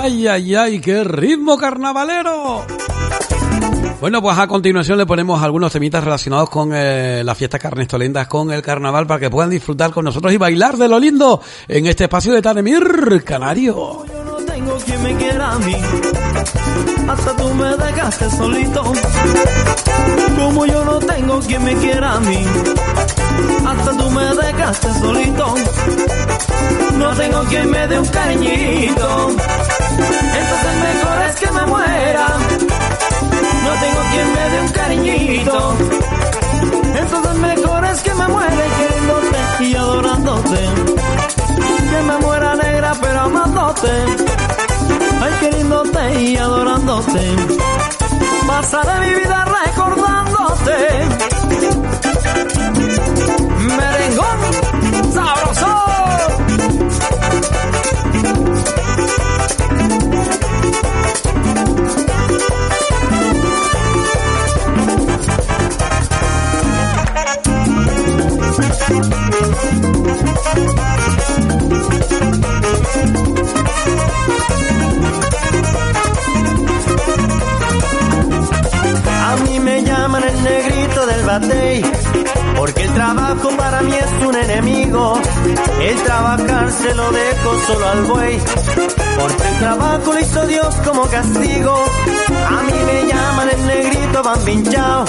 Ay, ay, ay, qué ritmo carnavalero. Bueno, pues a continuación le ponemos algunos temitas relacionados con eh, las fiestas carnestolendas, con el carnaval, para que puedan disfrutar con nosotros y bailar de lo lindo en este espacio de Tanemir Canario. Tengo quien me quiera a mí, hasta tú me dejaste solito. Como yo no tengo quien me quiera a mí, hasta tú me dejaste solito. No tengo quien me dé un cariñito, entonces mejor es que me muera. No tengo quien me dé un cariñito, entonces mejor es que me muera queriéndote y adorándote. Que me muera negra pero amándote, ay queriéndote y adorándote. Pasaré mi vida recordándote. Sabroso. A mí me llaman el negrito del batey, porque el trabajo para mí es un enemigo. El trabajar se lo dejo solo al buey, porque el trabajo lo hizo Dios como castigo. A mí me llaman el negrito bambinchao,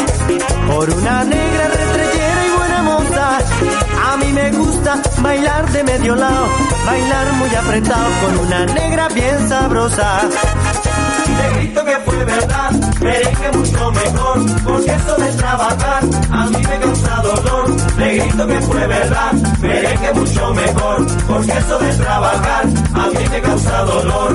por una negra retrellera y buena moza. A mí me gusta bailar de medio lado, bailar muy apretado con una negra bien sabrosa. Negrito que fue verdad, merengue mucho mejor, porque eso de trabajar a mí me causa dolor. Negrito que fue verdad, merengue mucho mejor, porque eso de trabajar a mí me causa dolor.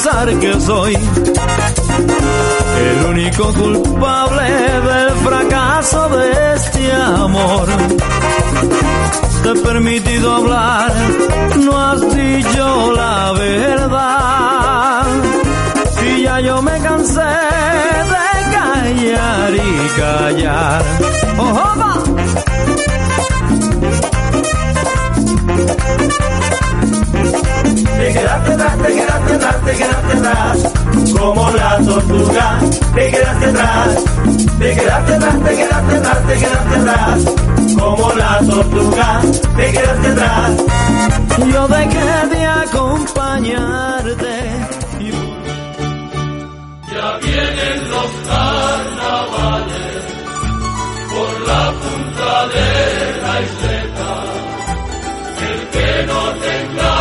Que soy el único culpable del fracaso de este amor. Te he permitido hablar, no has dicho la verdad. Y ya yo me cansé de callar y callar. ¡Oh, va! Atrás, te quedaste atrás, te quedaste atrás, como la tortuga, te quedaste atrás, te quedaste atrás, te quedaste atrás, te quedaste atrás, como la tortuga, te quedaste atrás. Yo dejé de acompañarte. Ya vienen los carnavales por la punta de la isleta. El que no tenga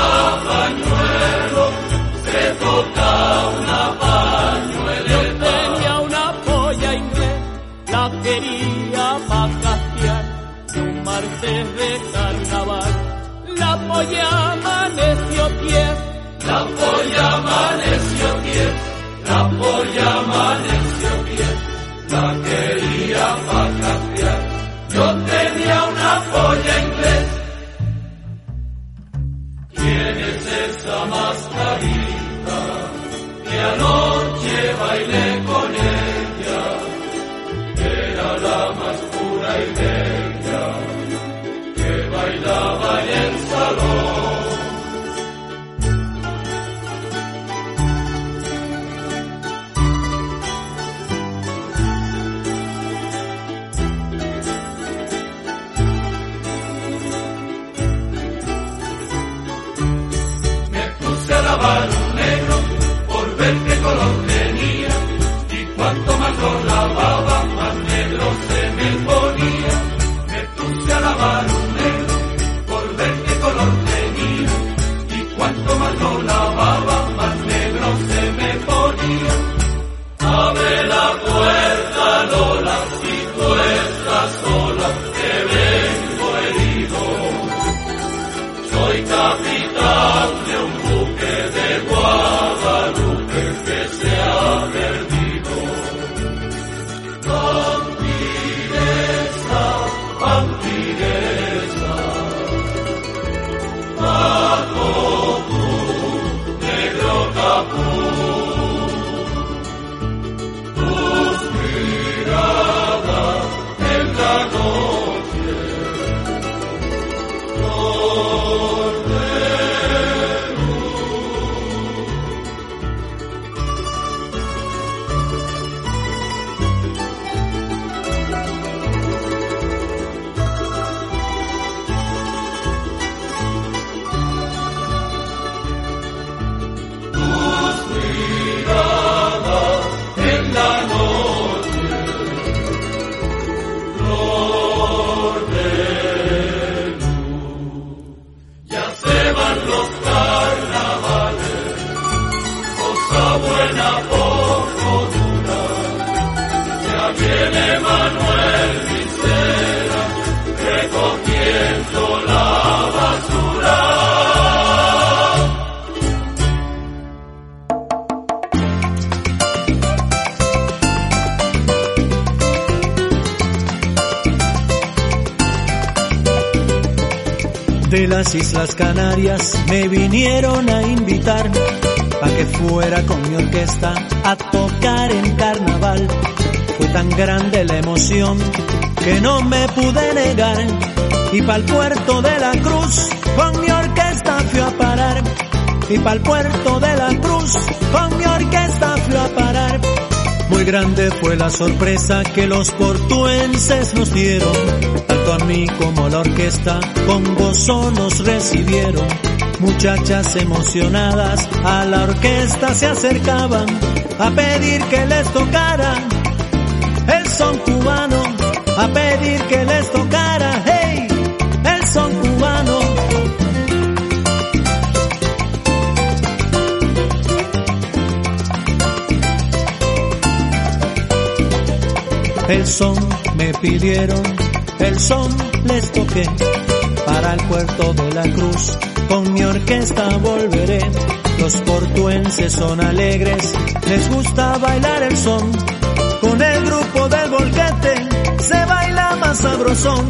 sorpresa que los portuenses nos dieron, tanto a mí como a la orquesta, con gozo nos recibieron. Muchachas emocionadas a la orquesta se acercaban a pedir que les tocara el son cubano, a pedir que les tocara, El son me pidieron, el son les toqué, para el puerto de la cruz, con mi orquesta volveré. Los portuenses son alegres, les gusta bailar el son, con el grupo del volquete se baila más sabrosón,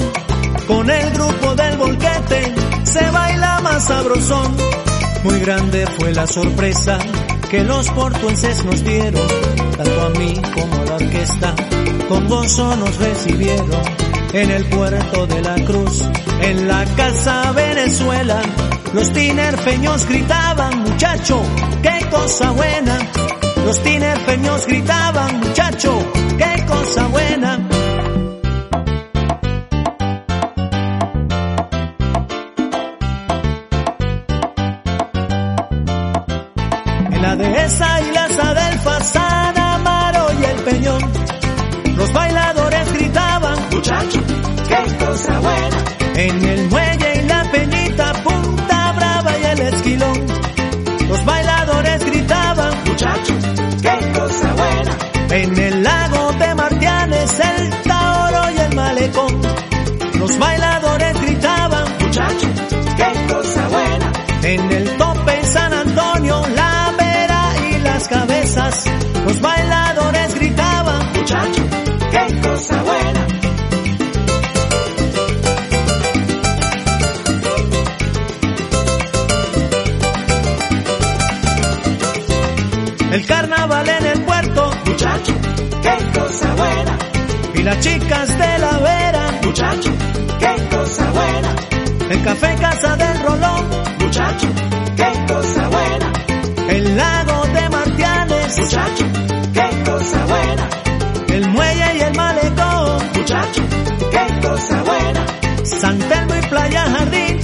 con el grupo del volquete se baila más sabrosón. Muy grande fue la sorpresa que los portuenses nos dieron, tanto a mí como a la orquesta, con gozo nos recibieron en el puerto de la Cruz, en la casa Venezuela. Los tinerfeños gritaban, muchacho, qué cosa buena. Los tinerfeños gritaban, muchacho, qué cosa buena. Buena. Chicas de la vera, muchacho, qué cosa buena. El café casa del rolón, muchacho, qué cosa buena. El lago de Martianes, muchacho, qué cosa buena. El muelle y el malecón, muchacho, qué cosa buena. San Telmo y Playa Jardín,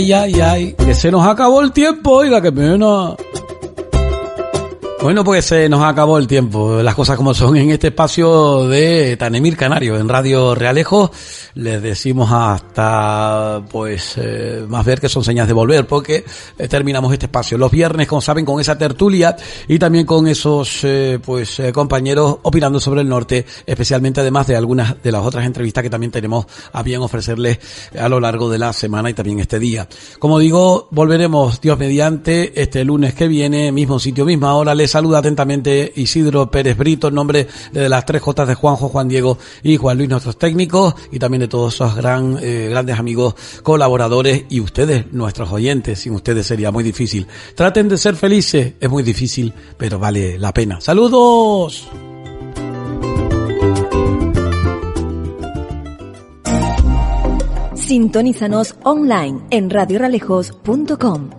Ay, ay, ay, que se nos acabó el tiempo, oiga, que pena. Bueno, pues se nos acabó el tiempo, las cosas como son en este espacio de Tanemir Canario, en Radio Realejo. Les decimos hasta, pues, eh, más ver que son señas de volver, porque eh, terminamos este espacio. Los viernes, como saben, con esa tertulia y también con esos, eh, pues, compañeros opinando sobre el norte, especialmente además de algunas de las otras entrevistas que también tenemos a bien ofrecerles a lo largo de la semana y también este día. Como digo, volveremos, Dios mediante, este lunes que viene, mismo sitio, misma hora. Les saluda atentamente Isidro Pérez Brito, en nombre de las tres Jotas de Juanjo, Juan Diego y Juan Luis, nuestros técnicos, y también todos esos gran, eh, grandes amigos, colaboradores y ustedes, nuestros oyentes. Sin ustedes sería muy difícil. Traten de ser felices, es muy difícil, pero vale la pena. ¡Saludos! Sintonízanos online en radioralejos.com.